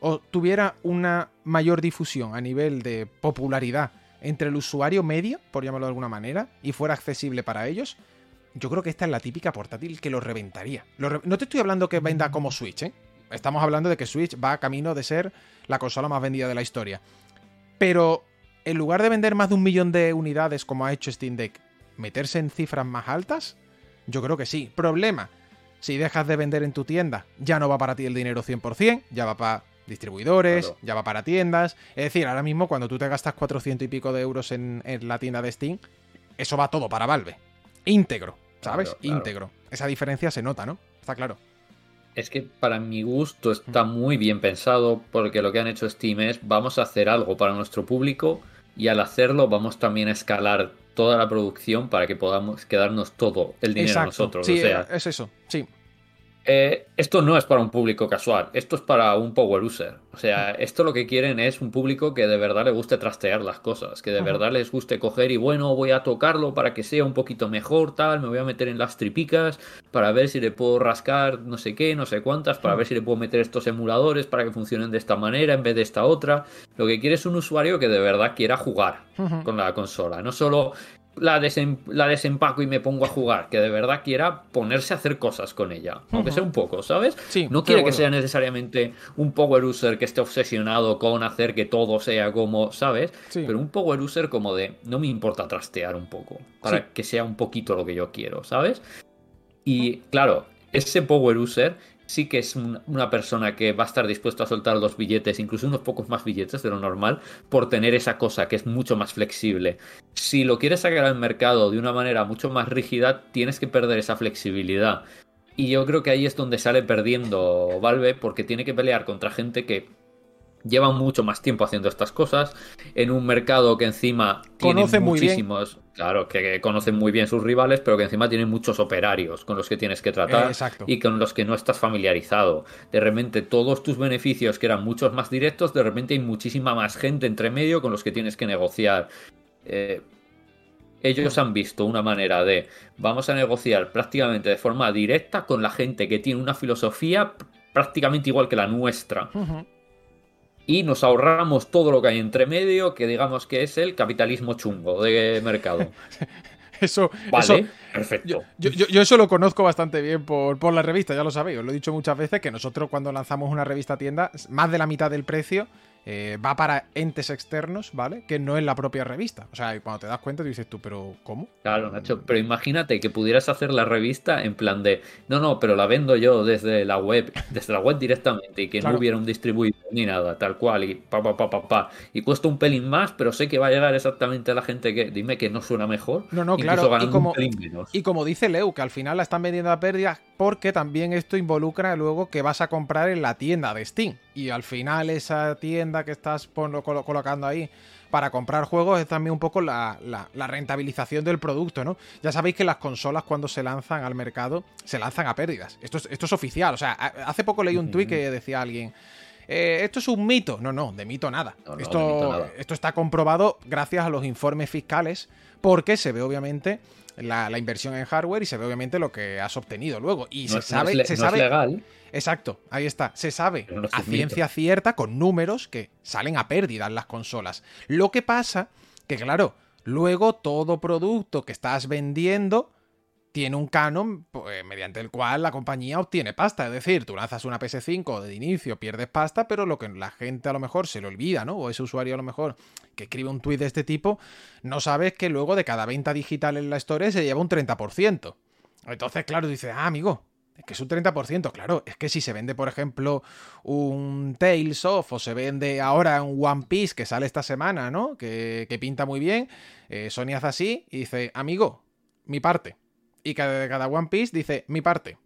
o tuviera una mayor difusión a nivel de popularidad entre el usuario medio, por llamarlo de alguna manera, y fuera accesible para ellos, yo creo que esta es la típica portátil que lo reventaría. Lo re- no te estoy hablando que venda como Switch, ¿eh? Estamos hablando de que Switch va camino de ser la consola más vendida de la historia. Pero en lugar de vender más de un millón de unidades como ha hecho Steam Deck, meterse en cifras más altas, yo creo que sí. Problema, si dejas de vender en tu tienda, ya no va para ti el dinero 100%, ya va para distribuidores, Claro. ya va para tiendas. Es decir, ahora mismo cuando tú te gastas 400 y pico de euros en, en la tienda de Steam, eso va todo para Valve. Íntegro, ¿sabes? Claro, claro. Íntegro. Esa diferencia se nota, ¿no? Está claro. Es que para mi gusto está muy bien pensado porque lo que han hecho Steam es vamos a hacer algo para nuestro público y al hacerlo vamos también a escalar toda la producción para que podamos quedarnos todo el dinero Exacto. nosotros. Sí, o sea, es eso. Sí. Eh, esto no es para un público casual, esto es para un power user. O sea, esto lo que quieren es un público que de verdad le guste trastear las cosas, que de verdad les guste coger y bueno, voy a tocarlo para que sea un poquito mejor, tal, me voy a meter en las tripicas para ver si le puedo rascar no sé qué, no sé cuántas, para ver si le puedo meter estos emuladores para que funcionen de esta manera en vez de esta otra. Lo que quiere es un usuario que de verdad quiera jugar con la consola, no solo la, desem- la desempaco y me pongo a jugar, que de verdad quiera ponerse a hacer cosas con ella, aunque sea un poco, ¿sabes? Sí, no quiere que sea necesariamente un power user que esté obsesionado con hacer que todo sea como, ¿sabes? Sí. Pero un power user como de no me importa trastear un poco, para Sí. que sea un poquito lo que yo quiero, ¿sabes? Y claro, ese power user sí que es un- una persona que va a estar dispuesto a soltar los billetes, incluso unos pocos más billetes de lo normal, por tener esa cosa que es mucho más flexible. Si lo quieres sacar al mercado de una manera mucho más rígida, tienes que perder esa flexibilidad. Y yo creo que ahí es donde sale perdiendo Valve, porque tiene que pelear contra gente que lleva mucho más tiempo haciendo estas cosas, en un mercado que encima tiene Conoce muy bien. muchísimos, claro, que, conocen muy bien sus rivales, pero que encima tienen muchos operarios con los que tienes que tratar Eh, y con los que no estás familiarizado. De repente todos tus beneficios, que eran muchos más directos, de repente hay muchísima más gente entre medio con los que tienes que negociar. Eh, ellos han visto una manera de vamos a negociar prácticamente de forma directa con la gente que tiene una filosofía prácticamente igual que la nuestra. Y nos ahorramos todo lo que hay entre medio que digamos que es el capitalismo chungo de mercado. Eso, Vale, eso- perfecto. Yo, yo- yo- eso lo conozco bastante bien por, por la revista, ya lo sabéis, os lo he dicho muchas veces, que nosotros cuando lanzamos una revista a tienda, más de la mitad del precio eh, va para entes externos, ¿vale? Que no es la propia revista. O sea, cuando te das cuenta, te dices tú, pero ¿cómo? Claro, Nacho, pero imagínate que pudieras hacer la revista en plan de, no, no, pero la vendo yo desde la web, desde la web directamente y que no hubiera un distribuidor ni nada, tal cual, y pa, pa, pa, pa, pa. Y cuesta un pelín más, pero sé que va a llegar exactamente a la gente que, dime que no suena mejor. No, no, claro. Y como, y como dice Leu, que al final la están vendiendo a pérdidas porque también esto involucra luego que vas a comprar en la tienda de Steam. Y al final esa tienda que estás colocando ahí para comprar juegos es también un poco la, rentabilización del producto, ¿no? Ya sabéis que las consolas cuando se lanzan al mercado se lanzan a pérdidas. Esto es, esto es oficial. O sea, hace poco leí un tuit que decía alguien... Eh, esto es un mito. No, no, de mito nada. esto, esto está comprobado gracias a los informes fiscales porque se ve obviamente la, inversión en hardware y se ve obviamente lo que has obtenido luego. Y se sabe. se sabe legal. Exacto, ahí está. Se sabe a ciencia cierta, con números, que salen a pérdida las consolas. Lo que pasa que, claro, luego todo producto que estás vendiendo tiene un canon pues, mediante el cual la compañía obtiene pasta. Es decir, tú lanzas una PS5 de inicio, pierdes pasta, pero lo que la gente a lo mejor se le olvida, ¿no? O ese usuario a lo mejor que escribe un tweet de este tipo, no sabes que luego de cada venta digital en la Store se lleva un 30%. Entonces, claro, dices, ah, amigo, es que es un 30%, claro. Es que si se vende, por ejemplo, un Tales of o se vende ahora un One Piece que sale esta semana, ¿no? Que, pinta muy bien. Eh, Sony hace así y dice, amigo, mi parte y cada, cada One Piece dice mi parte.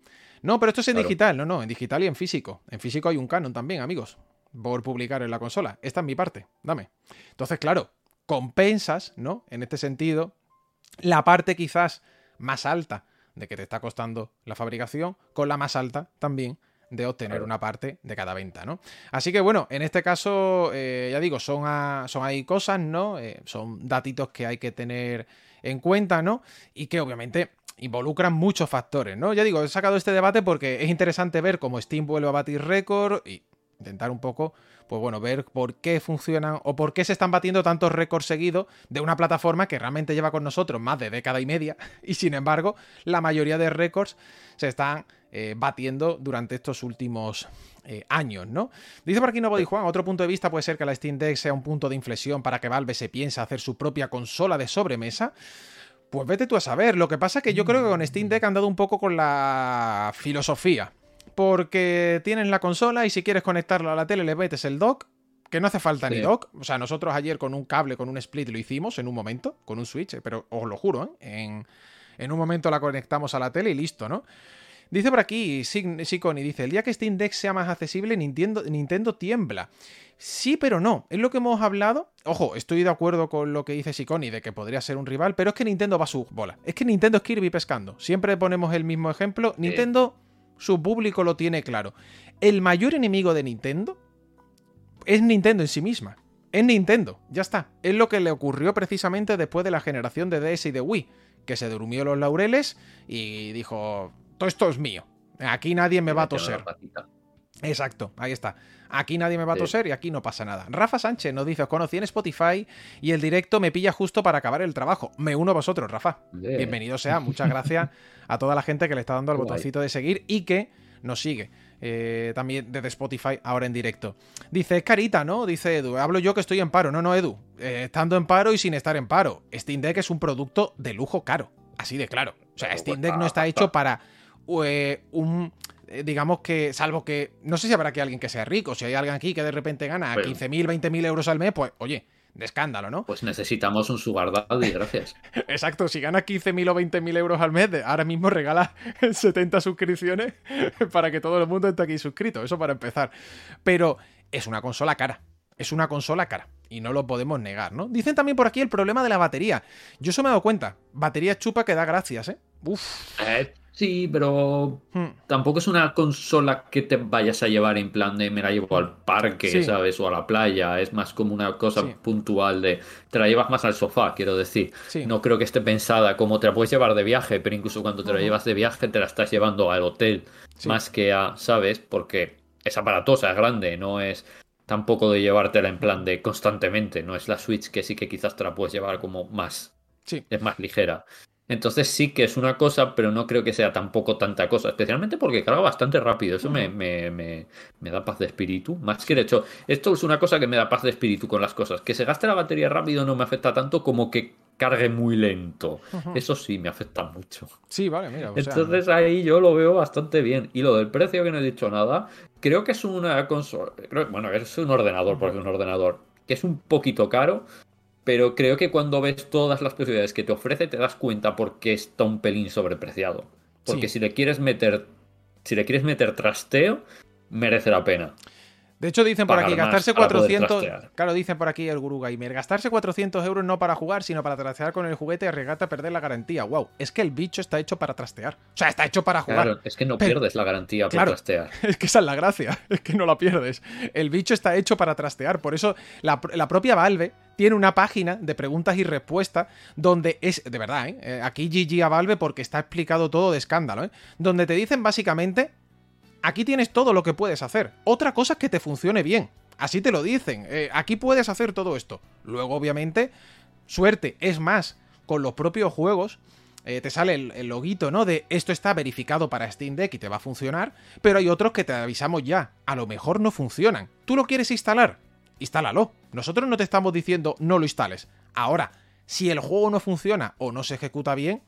No, pero esto es en digital, no, no, en digital y en físico. En físico hay un canon también, amigos, por publicar en la consola. Esta es mi parte, dame. Entonces, claro, compensas, ¿no? En este sentido, la parte quizás más alta de que te está costando la fabricación, con la más alta también de obtener una parte de cada venta, ¿no? Así que bueno, en este caso, eh, ya digo, son, son ahí cosas, ¿no? Eh, son datitos que hay que tener en cuenta, ¿no? Y que obviamente involucran muchos factores, ¿no? Ya digo, he sacado este debate porque es interesante ver cómo Steam vuelve a batir récord y intentar un poco, pues bueno, ver por qué funcionan o por qué se están batiendo tantos récords seguidos de una plataforma que realmente lleva con nosotros más de década y media y sin embargo la mayoría de récords se están eh, batiendo durante estos últimos eh, años, ¿no? Dice por aquí Nuevo Juan, otro punto de vista puede ser que la Steam Deck sea un punto de inflexión para que Valve se piense hacer su propia consola de sobremesa. Pues vete tú a saber. Lo que pasa es que yo creo que con Steam Deck han dado un poco con la filosofía. Porque tienes la consola y si quieres conectarla a la tele le metes el dock. Que no hace falta ni dock. O sea, nosotros ayer con un cable, con un split lo hicimos en un momento, con un switch, pero os lo juro, ¿eh? en, en un momento la conectamos a la tele y listo, ¿no? Dice por aquí Siconi, dice, el día que Steam Deck sea más accesible, Nintendo, Nintendo tiembla. Sí, pero no. Es lo que hemos hablado. Ojo, estoy de acuerdo con lo que dice Siconi de que podría ser un rival, pero es que Nintendo va a su bola. Es que Nintendo es Kirby pescando. Siempre ponemos el mismo ejemplo. Nintendo, su público lo tiene claro. El mayor enemigo de Nintendo es Nintendo en sí misma. Es Nintendo, ya está. Es lo que le ocurrió precisamente después de la generación de DS y de Wii, que se durmió los laureles y dijo, todo esto es mío. Aquí nadie me va a toser. Exacto, ahí está. Aquí nadie me va a toser y aquí no pasa nada. Rafa Sánchez nos dice, os conocí en Spotify y el directo me pilla justo para acabar el trabajo. Me uno a vosotros, Rafa. Bienvenido sea. Muchas gracias a toda la gente que le está dando al botoncito de seguir y que nos sigue. Eh, también desde Spotify ahora en directo. Dice, es carita, ¿no? Dice Edu, hablo yo que estoy en paro. No, no, Edu. Eh, estando en paro y sin estar en paro. Steam Deck es un producto de lujo caro. Así de claro. O sea, Steam Deck no está hecho para eh, un eh, digamos que, salvo que, no sé si habrá aquí alguien que sea rico, si hay alguien aquí que de repente gana 15.000, 20.000 euros al mes, pues oye, de escándalo, ¿no? Pues necesitamos un sugar daddy, gracias. Exacto, si ganas 15.000 o 20.000 euros al mes, ahora mismo regala 70 suscripciones para que todo el mundo esté aquí suscrito, eso para empezar. Pero es una consola cara, es una consola cara. Y no lo podemos negar, ¿no? Dicen también por aquí el problema de la batería. Yo eso me he dado cuenta. Batería chupa que da gracias, ¿eh? Uf. Eh, Sí, pero hmm. tampoco es una consola que te vayas a llevar en plan de me la llevo al parque, ¿sabes? O a la playa. Es más como una cosa puntual de te la llevas más al sofá, quiero decir. No creo que esté pensada como te la puedes llevar de viaje, pero incluso cuando te la llevas de viaje te la estás llevando al hotel más que a, ¿sabes? Porque es aparatosa, es grande, no es tampoco de llevártela en plan de constantemente. No es la Switch que sí que quizás te la puedes llevar como más. Sí. Es más ligera. Entonces sí que es una cosa, pero no creo que sea tampoco tanta cosa, especialmente porque carga bastante rápido. Eso me, me, me, me, da paz de espíritu. Más que de hecho, esto es una cosa que me da paz de espíritu con las cosas. Que se gaste la batería rápido no me afecta tanto como que cargue muy lento. Eso sí me afecta mucho. Sí, vale, mira. Entonces ahí yo lo veo bastante bien. Y lo del precio que no he dicho nada, creo que es una consola. Bueno, es un ordenador, porque es un ordenador que es un poquito caro, pero creo que cuando ves todas las posibilidades que te ofrece te das cuenta porque está un pelín sobrepreciado. Porque si le quieres meter si le quieres meter trasteo, merece la pena. De hecho, dicen por aquí, gastarse 400. Claro, dicen por aquí el Guru Gamer. Gastarse 400 euros no para jugar, sino para trastear con el juguete y arriesgarte a perder la garantía. Wow, es que el bicho está hecho para trastear. O sea, está hecho para jugar. Claro, es que no pierdes la garantía para trastear. Es que esa es la gracia, es que no la pierdes. El bicho está hecho para trastear. Por eso la, propia Valve tiene una página de preguntas y respuestas donde es, de verdad, ¿eh? ¿eh? aquí GG a Valve porque está explicado todo de escándalo, ¿eh? donde te dicen básicamente aquí tienes todo lo que puedes hacer. Otra cosa es que te funcione bien. Así te lo dicen. Eh, aquí puedes hacer todo esto. Luego, obviamente, suerte. Es más, con los propios juegos. Eh, te sale el, el, loguito, ¿no? De esto está verificado para Steam Deck y te va a funcionar, pero hay otros que te avisamos ya, a lo mejor no funcionan. ¿Tú lo quieres instalar? Instálalo. Nosotros no te estamos diciendo no lo instales. Ahora, si el juego no funciona o no se ejecuta bien,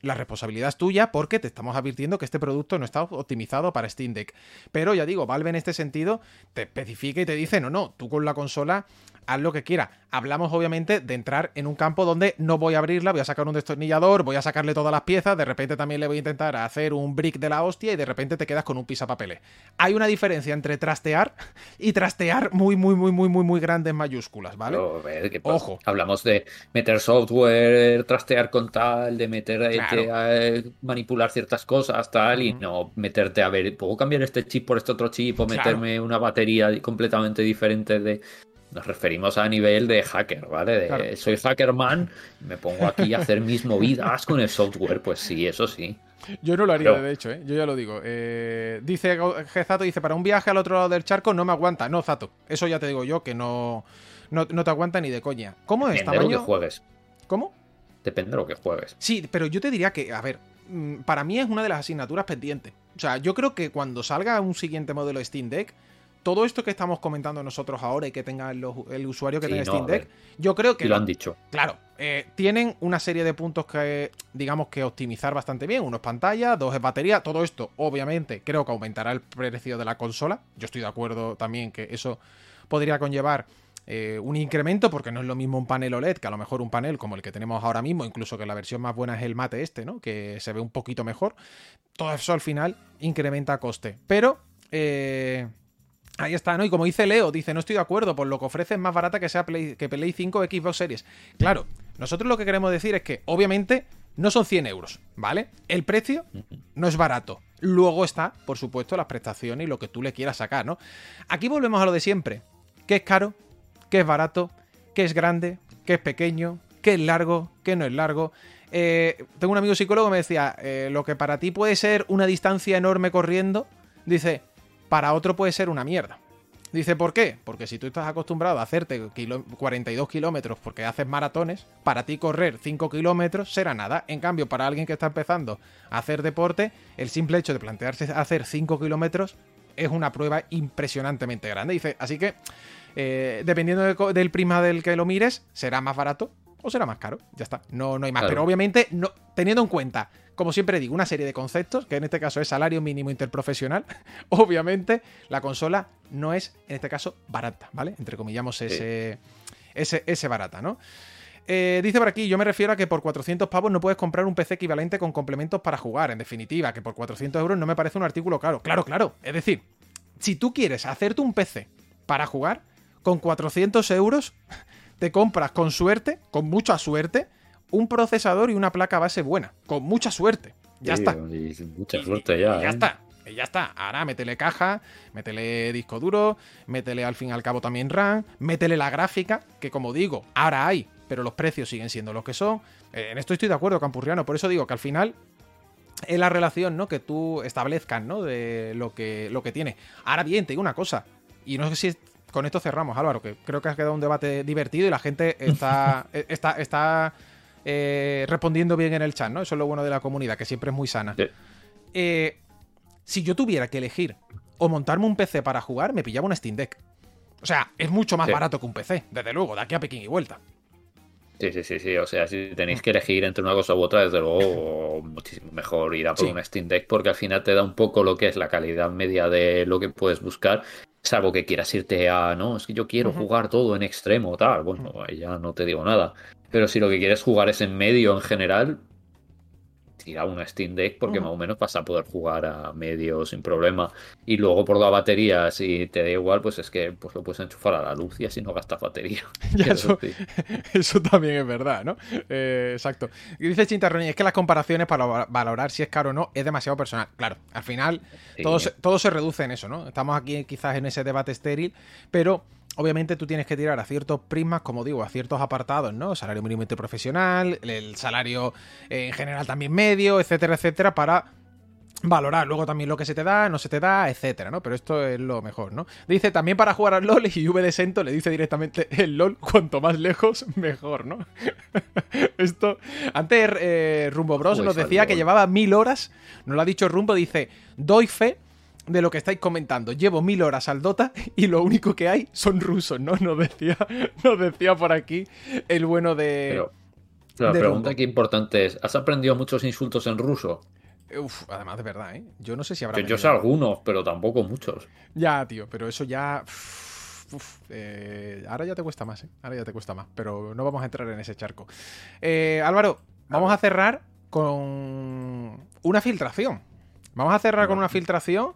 la responsabilidad es tuya porque te estamos advirtiendo que este producto no está optimizado para Steam Deck. Pero ya digo, Valve en este sentido te especifica y te dice, no, no, tú con la consola haz lo que quiera. Hablamos obviamente de entrar en un campo donde no voy a abrirla, voy a sacar un destornillador, voy a sacarle todas las piezas, de repente también le voy a intentar hacer un brick de la hostia y de repente te quedas con un pisapapeles. Hay una diferencia entre trastear y trastear muy, muy, muy, muy, muy, muy grande en mayúsculas, ¿vale? Pues, Ojo. Hablamos de meter software, trastear con tal, de meter, eh, manipular ciertas cosas, tal, y no meterte a ver, ¿puedo cambiar este chip por este otro chip o meterme una batería completamente diferente de nos referimos a nivel de hacker, ¿vale? De, Soy hackerman, me pongo aquí a hacer mis movidas con el software. Pues sí, eso sí. Yo no lo haría, de hecho, ¿eh? yo ya lo digo. Eh, dice Zato, dice, para un viaje al otro lado del charco no me aguanta. No, Zato, eso ya te digo yo que no, no, te aguanta ni de coña. ¿Cómo es? Depende de lo que juegues. ¿Cómo? Depende de lo que juegues. Sí, pero yo te diría que, a ver, mm, para mí es una de las asignaturas pendientes. O sea, yo creo que cuando salga un siguiente modelo de Steam Deck, todo esto que estamos comentando nosotros ahora y que tenga el, usuario que tenga Steam Deck, yo creo que... lo han dicho. Claro, eh, tienen una serie de puntos que, digamos, que optimizar bastante bien. Uno es pantalla, dos es batería. Todo esto, obviamente, creo que aumentará el precio de la consola. Yo estoy de acuerdo también que eso podría conllevar eh, un incremento, porque no es lo mismo un panel OLED que a lo mejor un panel como el que tenemos ahora mismo, incluso que la versión más buena es el mate este, ¿no? Que se ve un poquito mejor. Todo eso al final incrementa coste. Pero... Eh, Ahí está, ¿no? Y como dice Leo, dice, no estoy de acuerdo, por lo que ofrece es más barata que sea Play, que Play 5 Xbox Series. Claro, nosotros lo que queremos decir es que, obviamente, no son 100 euros, ¿vale? El precio no es barato. Luego está, por supuesto, las prestaciones y lo que tú le quieras sacar, ¿no? Aquí volvemos a lo de siempre. ¿Qué es caro? ¿Qué es barato? ¿Qué es grande? ¿Qué es pequeño? ¿Qué es largo? ¿Qué no es largo? Eh, tengo un amigo psicólogo que me decía, eh, lo que para ti puede ser una distancia enorme corriendo, dice, para otro puede ser una mierda. Dice, ¿por qué? Porque si tú estás acostumbrado a hacerte 42 kilómetros porque haces maratones, para ti correr 5 kilómetros será nada. En cambio, para alguien que está empezando a hacer deporte, el simple hecho de plantearse hacer 5 kilómetros es una prueba impresionantemente grande. Dice, así que, eh, dependiendo del prisma del que lo mires, será más barato o será más caro. Ya está, no, no hay más. Pero obviamente, no, teniendo en cuenta como siempre digo, una serie de conceptos, que en este caso es salario mínimo interprofesional. Obviamente, la consola no es, en este caso, barata, ¿vale? Entre comillamos ese, ese, ese barata, ¿no? Eh, dice por aquí, yo me refiero a que por 400 pavos no puedes comprar un PC equivalente con complementos para jugar. En definitiva, que por 400 euros no me parece un artículo caro. Claro, claro. Es decir, si tú quieres hacerte un PC para jugar, con 400 euros te compras con suerte, con mucha suerte, un procesador y una placa base buena, con mucha suerte. Ya está. mucha suerte ya. ya ¿eh? está. ya está. Ahora métele caja, métele disco duro, métele al fin y al cabo también RAM, métele la gráfica, que como digo, ahora hay, pero los precios siguen siendo los que son. Eh, en esto estoy de acuerdo, Campurriano. Por eso digo que al final es la relación ¿no? que tú establezcas ¿no? de lo que, lo que tiene. Ahora bien, te digo una cosa, y no sé si con esto cerramos, Álvaro, que creo que ha quedado un debate divertido y la gente está, está, está eh, respondiendo bien en el chat, ¿no? Eso es lo bueno de la comunidad, que siempre es muy sana. Sí. Eh, si yo tuviera que elegir o montarme un PC para jugar, me pillaba un Steam Deck. O sea, es mucho más Sí. barato que un PC, desde luego, de aquí a Pekín y vuelta. Sí, sí, sí, sí. O sea, si tenéis que elegir entre una cosa u otra, desde luego muchísimo mejor ir a por Sí. un Steam Deck porque al final te da un poco lo que es la calidad media de lo que puedes buscar. Salvo que quieras irte a, no, es que yo quiero jugar todo en extremo, tal. Bueno, ya no te digo nada. Pero si lo que quieres jugar es en medio en general, tira una Steam Deck porque más o menos vas a poder jugar a medio sin problema. Y luego por la batería, si te da igual, pues es que pues lo puedes enchufar a la luz y así no gastas batería. Ya, eso, también es verdad, ¿no? Eh, exacto. Y dice Chintarroñi, es que las comparaciones para va- valorar si es caro o no es demasiado personal. Claro, al final Sí. todo, se, todo se reduce en eso, ¿no? Estamos aquí quizás en ese debate estéril, pero obviamente tú tienes que tirar a ciertos prismas, como digo, a ciertos apartados, ¿no? Salario mínimo interprofesional, el salario eh, en general también medio, etcétera, etcétera, para valorar luego también lo que se te da, no se te da, etcétera, ¿no? Pero esto es lo mejor, ¿no? Dice también para jugar al LOL y V de Sento le dice directamente el LOL, cuanto más lejos, mejor, ¿no? esto. Antes eh, Rumbo Bros Uy, nos decía que llevaba mil horas, nos lo ha dicho Rumbo, dice, doy fe de lo que estáis comentando. Llevo mil horas al Dota y lo único que hay son rusos, ¿no? Nos decía, nos decía por aquí el bueno de. Pero la de pregunta que importante es, ¿has aprendido muchos insultos en ruso? Uf, además de verdad, ¿eh? Yo no sé si habrá. Yo, yo sé algunos, pero tampoco muchos. Ya, tío, pero eso ya. uf, eh, ahora ya te cuesta más, ¿eh? Ahora ya te cuesta más, pero no vamos a entrar en ese charco. Eh, Álvaro, vamos a cerrar con una filtración. Vamos a cerrar con una filtración.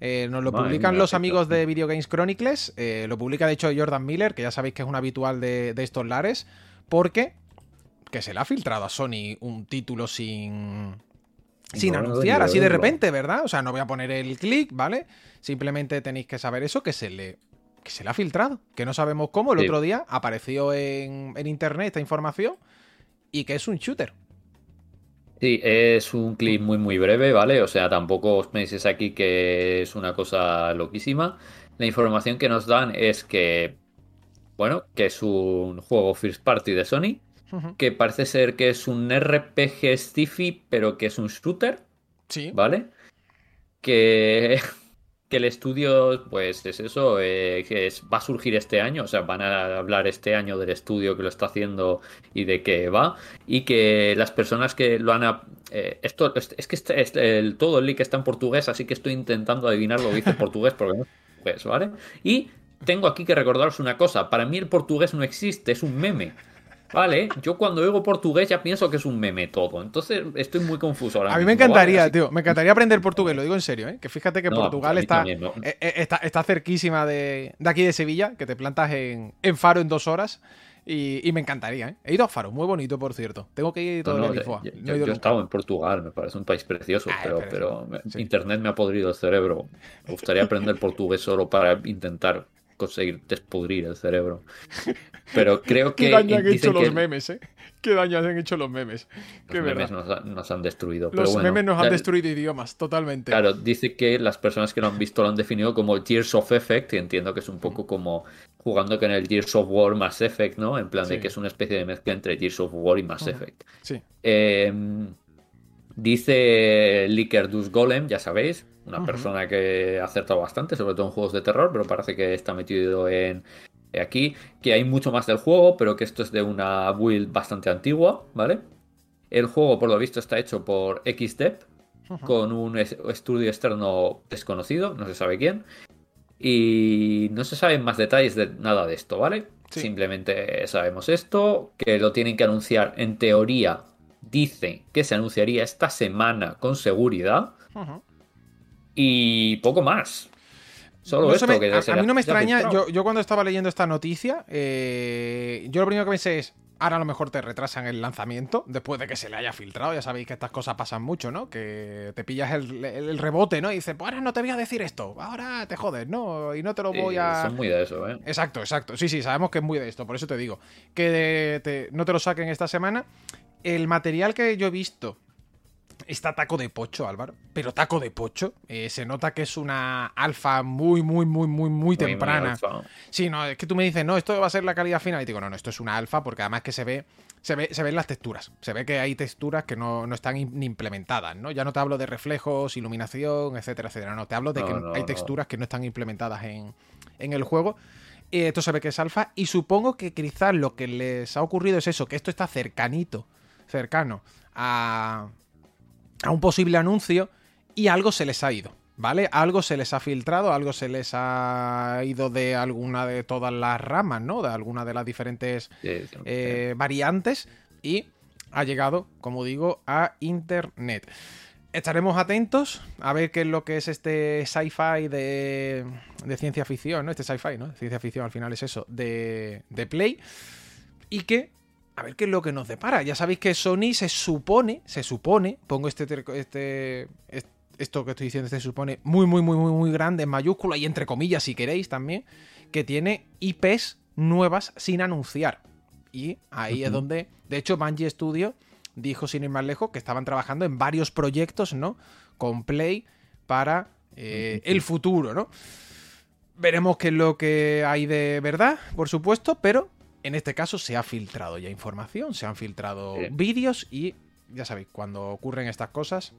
Eh, nos lo Madre publican mía, los amigos de. Video Games Chronicles. eh, lo publica, de hecho, Jordan Miller, que ya sabéis que es un habitual de, de estos lares. Porque que se le ha filtrado a Sony un título sin. Sin No, no anunciar, así de repente, ¿verdad? O sea, no voy a poner el clic, ¿vale? Simplemente tenéis que saber eso, que se le, que se le ha filtrado. Que no sabemos cómo. El Sí. otro día apareció en, en internet esta información y que es un shooter. Sí, es un clip muy muy breve, ¿vale? O sea, tampoco os penséis aquí que es una cosa loquísima. La información que nos dan es que, bueno, que es un juego first party de Sony, que parece ser que es un RPG sci-fi, pero que es un shooter, Sí. ¿vale? Que, que el estudio, pues es eso, eh, que es- va a surgir este año, o sea, van a hablar este año del estudio que lo está haciendo y de qué va, y que las personas que lo han... eh, esto es, que este- el, todo el link está en portugués, así que estoy intentando adivinar lo que dice portugués, porque no es portugués, ¿vale? Y tengo aquí que recordaros una cosa, para mí el portugués no existe, es un meme. Vale, yo cuando oigo portugués ya pienso que es un meme todo. Entonces estoy muy confuso ahora A mí me mismo, ¿vale? encantaría, Así- tío. Me encantaría aprender portugués, lo digo en serio, ¿eh? Que fíjate que No, Portugal pues está, también, ¿no? eh, eh, está, está cerquísima de, de aquí de Sevilla, que te plantas en, en Faro en dos horas. Y, y me encantaría, ¿eh? He ido a Faro, muy bonito, por cierto. Tengo que ir No, todo no, el yo, No he yo he estado en Portugal, me parece un país precioso, Ay, pero, pero- pero me- sí. Internet me ha podrido el cerebro. Me gustaría aprender portugués solo para intentar conseguir despudrir el cerebro. Pero creo Qué que daño han hecho los que memes, ¿eh? Qué daño han hecho los memes. Qué los memes nos, han- nos han destruido. pero Los bueno, memes nos han destruido idiomas, totalmente. Claro, dice que las personas que lo han visto lo han definido como Gears of Effect, y entiendo que es un poco como jugando con el Gears of War Mass Effect, ¿no? En plan Sí. de que es una especie de mezcla entre Gears of War y Mass. Effect. Sí. Eh, dice Likerdus Golem, ya sabéis, una persona que ha acertado bastante, sobre todo en juegos de terror, pero parece que está metido en aquí, que hay mucho más del juego, pero que esto es de una build bastante antigua, ¿vale? El juego, por lo visto, está hecho por XDev, con un es- estudio externo desconocido, no se sabe quién. Y no se saben más detalles de nada de esto, ¿vale? Sí. Simplemente sabemos esto, que lo tienen que anunciar en teoría. Dice que se anunciaría esta semana con seguridad y poco más. Solo No esto me- que a, a mí no me extraña, yo, yo cuando estaba leyendo esta noticia, eh, yo lo primero que pensé es, ahora a lo mejor te retrasan el lanzamiento, después de que se le haya filtrado, ya sabéis que estas cosas pasan mucho, ¿no? Que te pillas el, el- rebote, ¿no? Y dices, pues ahora no te voy a decir esto, ahora te jodes, ¿no? Y no te lo Sí, voy a... Son muy de eso, ¿eh? Exacto, exacto. Sí, sí, sabemos que es muy de esto, por eso te digo. Que te- no te lo saquen esta semana. El material que yo he visto está taco de pocho, Álvaro. Pero taco de pocho. Eh, se nota que es una alfa muy, muy, muy, muy, muy temprana. sí, no, es que tú me dices, no, esto va a ser la calidad final. Y digo, no, no, esto es una alfa porque además que se ve. Se, ve, se ven las texturas. Se ve que hay texturas que no, están implementadas, ¿no? Ya no te hablo de reflejos, iluminación, etcétera, etcétera. No, te hablo de que hay texturas que no están implementadas en, en el juego. Y esto se ve que es alfa. Y supongo que quizás lo que les ha ocurrido es eso, que esto está cercanito, cercano a, a un posible anuncio y algo se les ha ido. ¿Vale? Algo se les ha filtrado, algo se les ha ido de alguna de todas las ramas, ¿no? De alguna de las diferentes eh, variantes y ha llegado, como digo, a Internet. Estaremos atentos a ver qué es lo que es este sci-fi de, de, ciencia ficción, ¿no? Este sci-fi, ¿no? Ciencia ficción al final es eso, de, de Play. Y que a ver qué es lo que nos depara. Ya sabéis que Sony se supone, se supone, pongo este, este, esto que estoy diciendo, se supone muy, muy, muy, muy, muy grande en mayúscula y entre comillas si queréis también, que tiene IPs nuevas sin anunciar. Y ahí es donde, de hecho, Bungie Studio dijo sin ir más lejos que estaban trabajando en varios proyectos, ¿no? Con Play para eh, el futuro, ¿no? Veremos qué es lo que hay de verdad, por supuesto, pero en este caso se ha filtrado ya información, se han filtrado vídeos y ya sabéis, cuando ocurren estas cosas,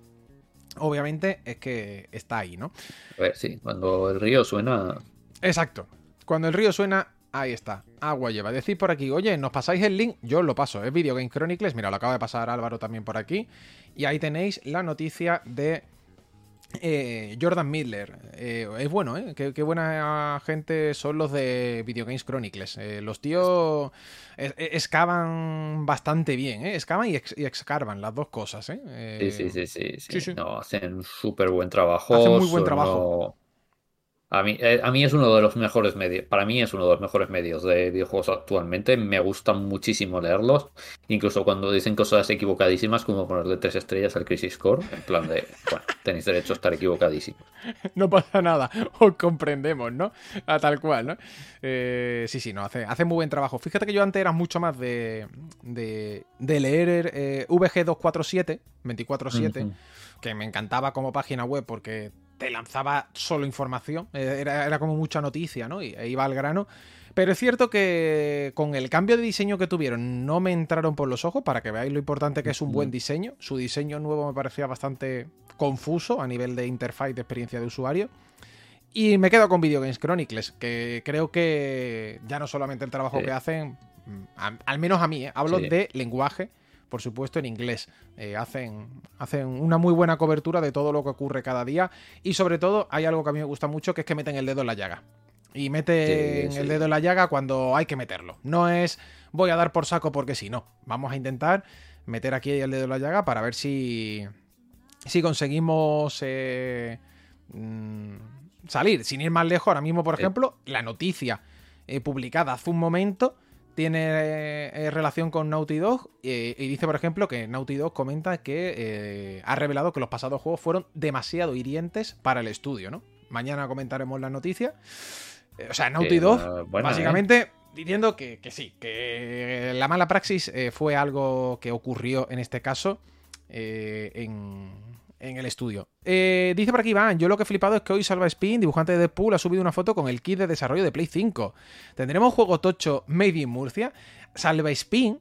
obviamente es que está ahí, ¿no? A ver, sí, cuando el río suena... Exacto, cuando el río suena, ahí está, agua lleva. Decís por aquí, oye, ¿nos pasáis el link? Yo lo paso, es Video Game Chronicles, mira, lo acaba de pasar Álvaro también por aquí. Y ahí tenéis la noticia de eh, Jordan Miller, eh, es bueno, ¿eh? Qué, buena gente son los de Video Games Chronicles. Eh, los tíos excavan bastante bien, ¿eh? Excavan y, excarvan las dos cosas, ¿eh? Sí, sí, sí, sí. No, hacen súper buen trabajo. Hacen muy buen trabajo. A mí, eh, a mí es uno de los mejores medios, para mí es uno de los mejores medios de videojuegos actualmente, me gusta muchísimo leerlos, incluso cuando dicen cosas equivocadísimas como ponerle tres estrellas al Crisis Core, en plan de, bueno, tenéis derecho a estar equivocadísimos. No pasa nada, os comprendemos, ¿no? A tal cual, ¿no? Eh, sí, sí, no, hace, hace muy buen trabajo. Fíjate que yo antes era mucho más de, de, leer eh, VG247, 24-7, que me encantaba como página web porque te lanzaba solo información, eh, era, como mucha noticia, ¿no? Y e iba al grano. Pero es cierto que con el cambio de diseño que tuvieron no me entraron por los ojos, para que veáis lo importante que es un buen diseño. Su diseño nuevo me parecía bastante confuso a nivel de interfaz de experiencia de usuario. Y me quedo con Video Games Chronicles, que creo que ya no solamente el trabajo que hacen, mm, al menos a mí, ¿eh? hablo de lenguaje, por supuesto en inglés. Eh, hacen, hacen una muy buena cobertura de todo lo que ocurre cada día y sobre todo hay algo que a mí me gusta mucho que es que meten el dedo en la llaga. Y meten el dedo en la llaga cuando hay que meterlo. No es voy a dar por saco porque si no. Vamos a intentar meter aquí el dedo en la llaga para ver si, si conseguimos eh, mm, salir. Sin ir más lejos, ahora mismo, por ejemplo, la noticia eh, publicada hace un momento tiene eh, relación con Naughty Dog y dice, por ejemplo, que Naughty Dog comenta que eh, ha revelado que los pasados juegos fueron demasiado hirientes para el estudio, ¿no? Mañana comentaremos la noticia. Eh, o sea, Naughty Dog, básicamente diciendo que, que, sí, que la mala praxis fue algo que ocurrió en este caso en, en el estudio. Eh, dice por aquí Iván, yo lo que he flipado es que hoy Salva Spin, dibujante de Deadpool, ha subido una foto con el kit de desarrollo de Play 5. ¿Tendremos juego tocho Made in Murcia? Salva Spin,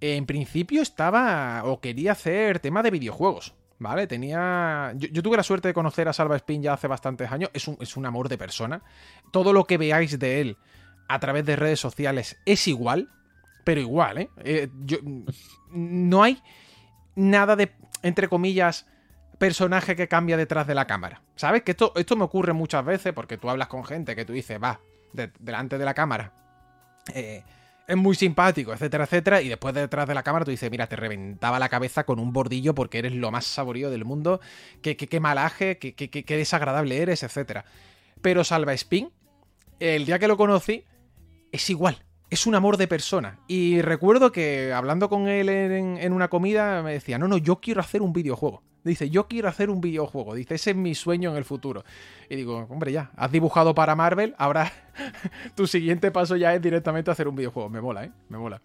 en principio estaba o quería hacer tema de videojuegos. ¿Vale? Tenía. Yo, tuve la suerte de conocer a Salva Spin ya hace bastantes años. Es un, es un amor de persona. Todo lo que veáis de él a través de redes sociales es igual. Pero igual, ¿eh? eh yo, no hay nada de, entre comillas, personaje que cambia detrás de la cámara. ¿Sabes? Que esto, esto me ocurre muchas veces porque tú hablas con gente que tú dices, va, delante de la cámara. Eh, es muy simpático, etcétera, etcétera. Y después detrás de la cámara tú dices, mira, te reventaba la cabeza con un bordillo porque eres lo más saborío del mundo. Qué, qué, malaje, qué, qué, desagradable eres, etcétera. Pero Salva Spin, el día que lo conocí, es igual. Es un amor de persona. Y recuerdo que hablando con él en una comida me decía, no, no, yo quiero hacer un videojuego. Dice, yo quiero hacer un videojuego. Dice, ese es mi sueño en el futuro. Y digo, hombre, ya, has dibujado para Marvel, ahora tu siguiente paso ya es directamente hacer un videojuego. Me mola, ¿eh? Me mola.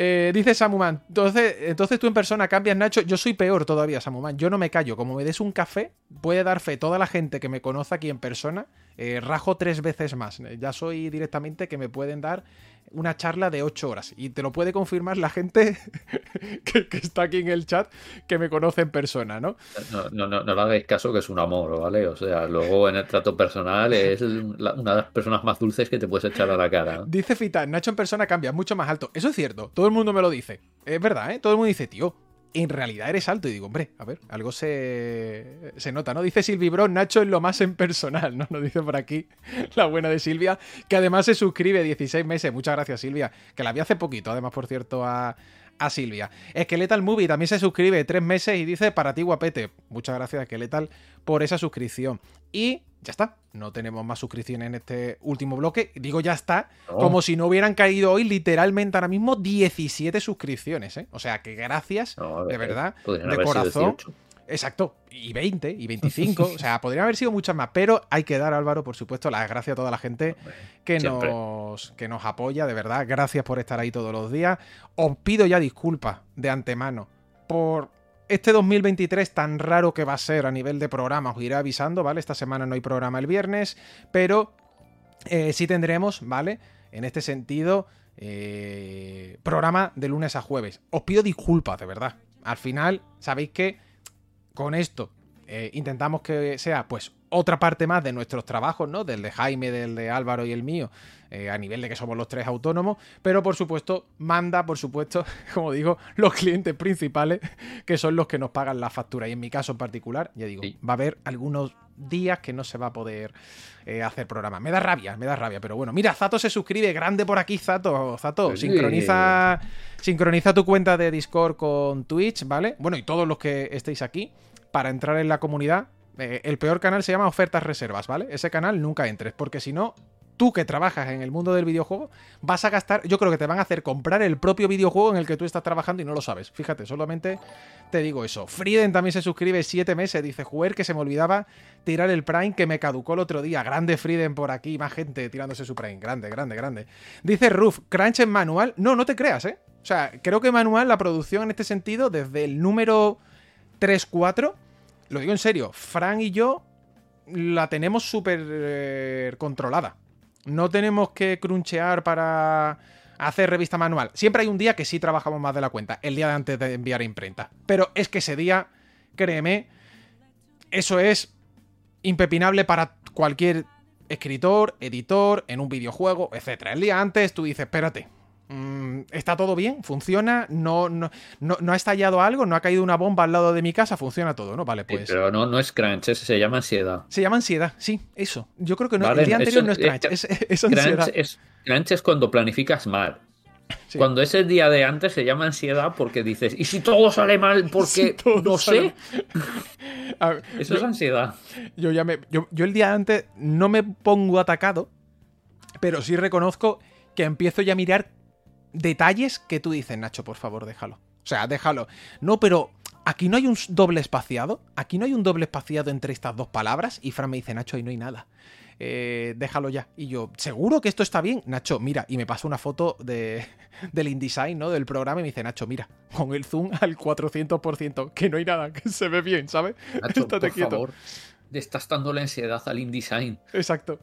Eh, dice Samuman, entonces, entonces tú en persona cambias, Nacho. Yo soy peor todavía, Samuman. Yo no me callo. Como me des un café, puede dar fe toda la gente que me conoce aquí en persona. eh, rajo tres veces más. Ya soy directamente que me pueden dar una charla de ocho horas. Y te lo puede confirmar la gente que, que está aquí en el chat que me conoce en persona, ¿no? No, no, no, no le hagáis caso que es un amor, ¿vale? O sea, luego en el trato personal es la- una de las personas más dulces que te puedes echar a la cara. ¿no? Dice Fita, Nacho en persona cambia mucho más alto. Eso es cierto, todo el mundo me lo dice. Es verdad, ¿eh? Todo el mundo dice, tío, en realidad eres alto. Y digo, hombre, a ver, algo se, se nota, ¿no? Dice Silvi Bro, Nacho es lo más en personal, ¿no? Nos dice por aquí la buena de Silvia, que además se suscribe 16 meses. Muchas gracias, Silvia, que la vi hace poquito, además, por cierto, a, a Silvia. Skeletal Movie también se suscribe tres meses y dice, para ti, guapete. Muchas gracias, Skeletal, por esa suscripción. Y ya está, no tenemos más suscripciones en este último bloque. Digo ya está, No. como si no hubieran caído hoy literalmente ahora mismo 17 suscripciones, ¿eh? O sea que gracias, No, de verdad, de corazón. 18. Exacto, y 20, y 25, o sea, podrían haber sido muchas más, pero hay que dar, Álvaro, por supuesto, las gracias a toda la gente que siempre. nos, que nos apoya, de verdad, gracias por estar ahí todos los días. Os pido ya disculpas de antemano por este 2023 tan raro que va a ser a nivel de programa, os iré avisando, ¿vale? Esta semana no hay programa el viernes, pero eh, sí tendremos, ¿vale? En este sentido, eh, programa de lunes a jueves. Os pido disculpas, de verdad. Al final, sabéis que con esto eh, intentamos que sea, pues, otra parte más de nuestros trabajos, ¿no? Del de Jaime, del de Álvaro y el mío, eh, a nivel de que somos los tres autónomos, pero por supuesto, manda, por supuesto, como digo, los clientes principales, que son los que nos pagan la factura. Y en mi caso en particular, ya digo, Sí. va a haber algunos días que no se va a poder eh, hacer programa. Me da rabia, me da rabia, pero bueno. Mira, Zato se suscribe, grande por aquí, Zato. Zato, Sí. sincroniza, sincroniza tu cuenta de Discord con Twitch, ¿vale? Bueno, y todos los que estéis aquí, para entrar en la comunidad. Eh, el peor canal se llama Ofertas Reservas, ¿vale? Ese canal nunca entres, porque si no, tú que trabajas en el mundo del videojuego, vas a gastar, yo creo que te van a hacer comprar el propio videojuego en el que tú estás trabajando y no lo sabes. Fíjate, solamente te digo eso. Frieden también se suscribe siete meses, dice, jugar que se me olvidaba tirar el Prime que me caducó el otro día. Grande Frieden por aquí, más gente tirándose su Prime. Grande, grande, grande. Dice Ruf, Crunch en manual. No, no te creas, ¿eh? O sea, creo que manual, la producción en este sentido, desde el número 3-4, lo digo en serio, Fran y yo la tenemos súper eh, controlada. No tenemos que crunchear para hacer revista manual. Siempre hay un día que sí trabajamos más de la cuenta, el día de antes de enviar a imprenta. Pero es que ese día, créeme, eso es impepinable para cualquier escritor, editor, en un videojuego, etc. El día antes tú dices, espérate, ¿está todo bien? ¿Funciona? ¿No, no, no, no ha estallado algo? ¿No ha caído una bomba al lado de mi casa? ¿Funciona todo? ¿No? Vale, Sí, pues... pero no, no es crunch, ese se llama ansiedad. Se llama ansiedad, sí, eso. Yo creo que no, Vale, el día anterior eso- no es crunch, es, es ansiedad. Crunch es, crunch es cuando planificas mal. Sí. Cuando es el día de antes se llama ansiedad porque dices, ¿y si todo sale mal? Porque Si no sale sé. Ver, Eso yo, es ansiedad. yo ya me, yo, yo el día antes no me pongo atacado, pero sí reconozco que empiezo ya a mirar detalles que tú dices, Nacho, por favor, déjalo. O sea, déjalo. No, pero aquí no hay un doble espaciado. Aquí no hay un doble espaciado entre estas dos palabras. Y Fran me dice, Nacho, ahí no hay nada. Eh, déjalo ya. Y yo, ¿seguro que esto está bien? Nacho, mira. Y me pasa una foto de, del InDesign, ¿no? Del programa y me dice, Nacho, mira, con el zoom al 400%, que no hay nada, que se ve bien, ¿sabes? Nacho, Estate por quieto. favor. Le estás dando la ansiedad al InDesign. Exacto.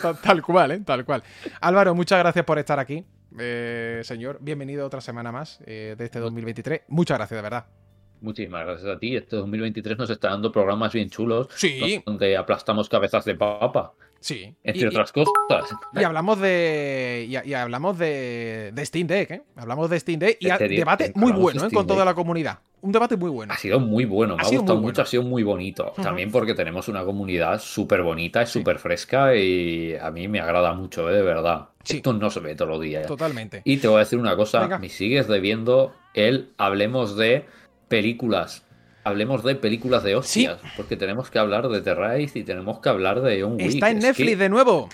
tal, tal cual, ¿eh? Tal cual. Álvaro, muchas gracias por estar aquí. Eh, señor, bienvenido otra semana más eh, de este 2023. Muchas gracias, de verdad. Muchísimas gracias a ti. Este 2023 nos está dando programas bien chulos. Sí. Donde aplastamos cabezas de papa, Sí. entre Y- y- otras cosas. Y hablamos de. Y, y hablamos de, de Steam Deck, ¿eh? Hablamos de Steam Deck y Este a- debate muy bueno, ¿eh? Con toda la comunidad. Un debate muy bueno. Ha sido muy bueno, me Ha gustado mucho, bueno. ha sido muy bonito. También porque tenemos una comunidad súper bonita y súper fresca y a mí me agrada mucho, ¿eh? de verdad. Sí. Esto no se ve todos los días. Totalmente. Y te voy a decir una cosa, Venga. me sigues debiendo el hablemos de películas. Hablemos de películas de hostias, porque tenemos que hablar de The Rise y tenemos que hablar de Wick. Está en Es Netflix que, de nuevo.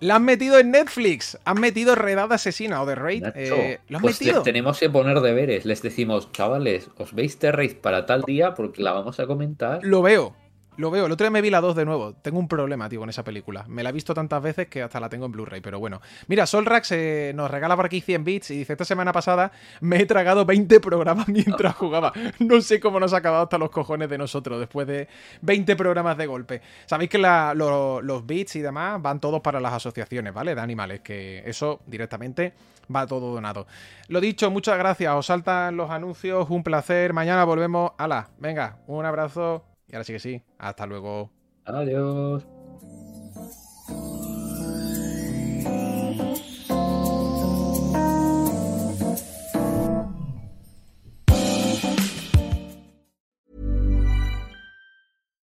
La han metido en Netflix. Han metido Redada Asesina o The Raid. Nacho, eh, lo han pues metido. te- tenemos que poner deberes. Les decimos, chavales, os veis The Rise para tal día porque la vamos a comentar. Lo veo. Lo veo, el otro día me vi la 2 de nuevo. Tengo un problema, tío, con esa película. Me la he visto tantas veces que hasta la tengo en Blu-ray, pero bueno. Mira, Solrax eh, nos regala por aquí 100 bits y dice: Esta semana pasada me he tragado 20 programas mientras jugaba. No sé cómo nos ha acabado hasta los cojones de nosotros después de 20 programas de golpe. Sabéis que los bits y demás van todos para las asociaciones, ¿vale? De animales, que eso directamente va todo donado. Lo dicho, muchas gracias. Os saltan los anuncios, un placer. Mañana volvemos. ¡Hala! Venga, un abrazo. Ahora sí que sí. Hasta luego. Adiós.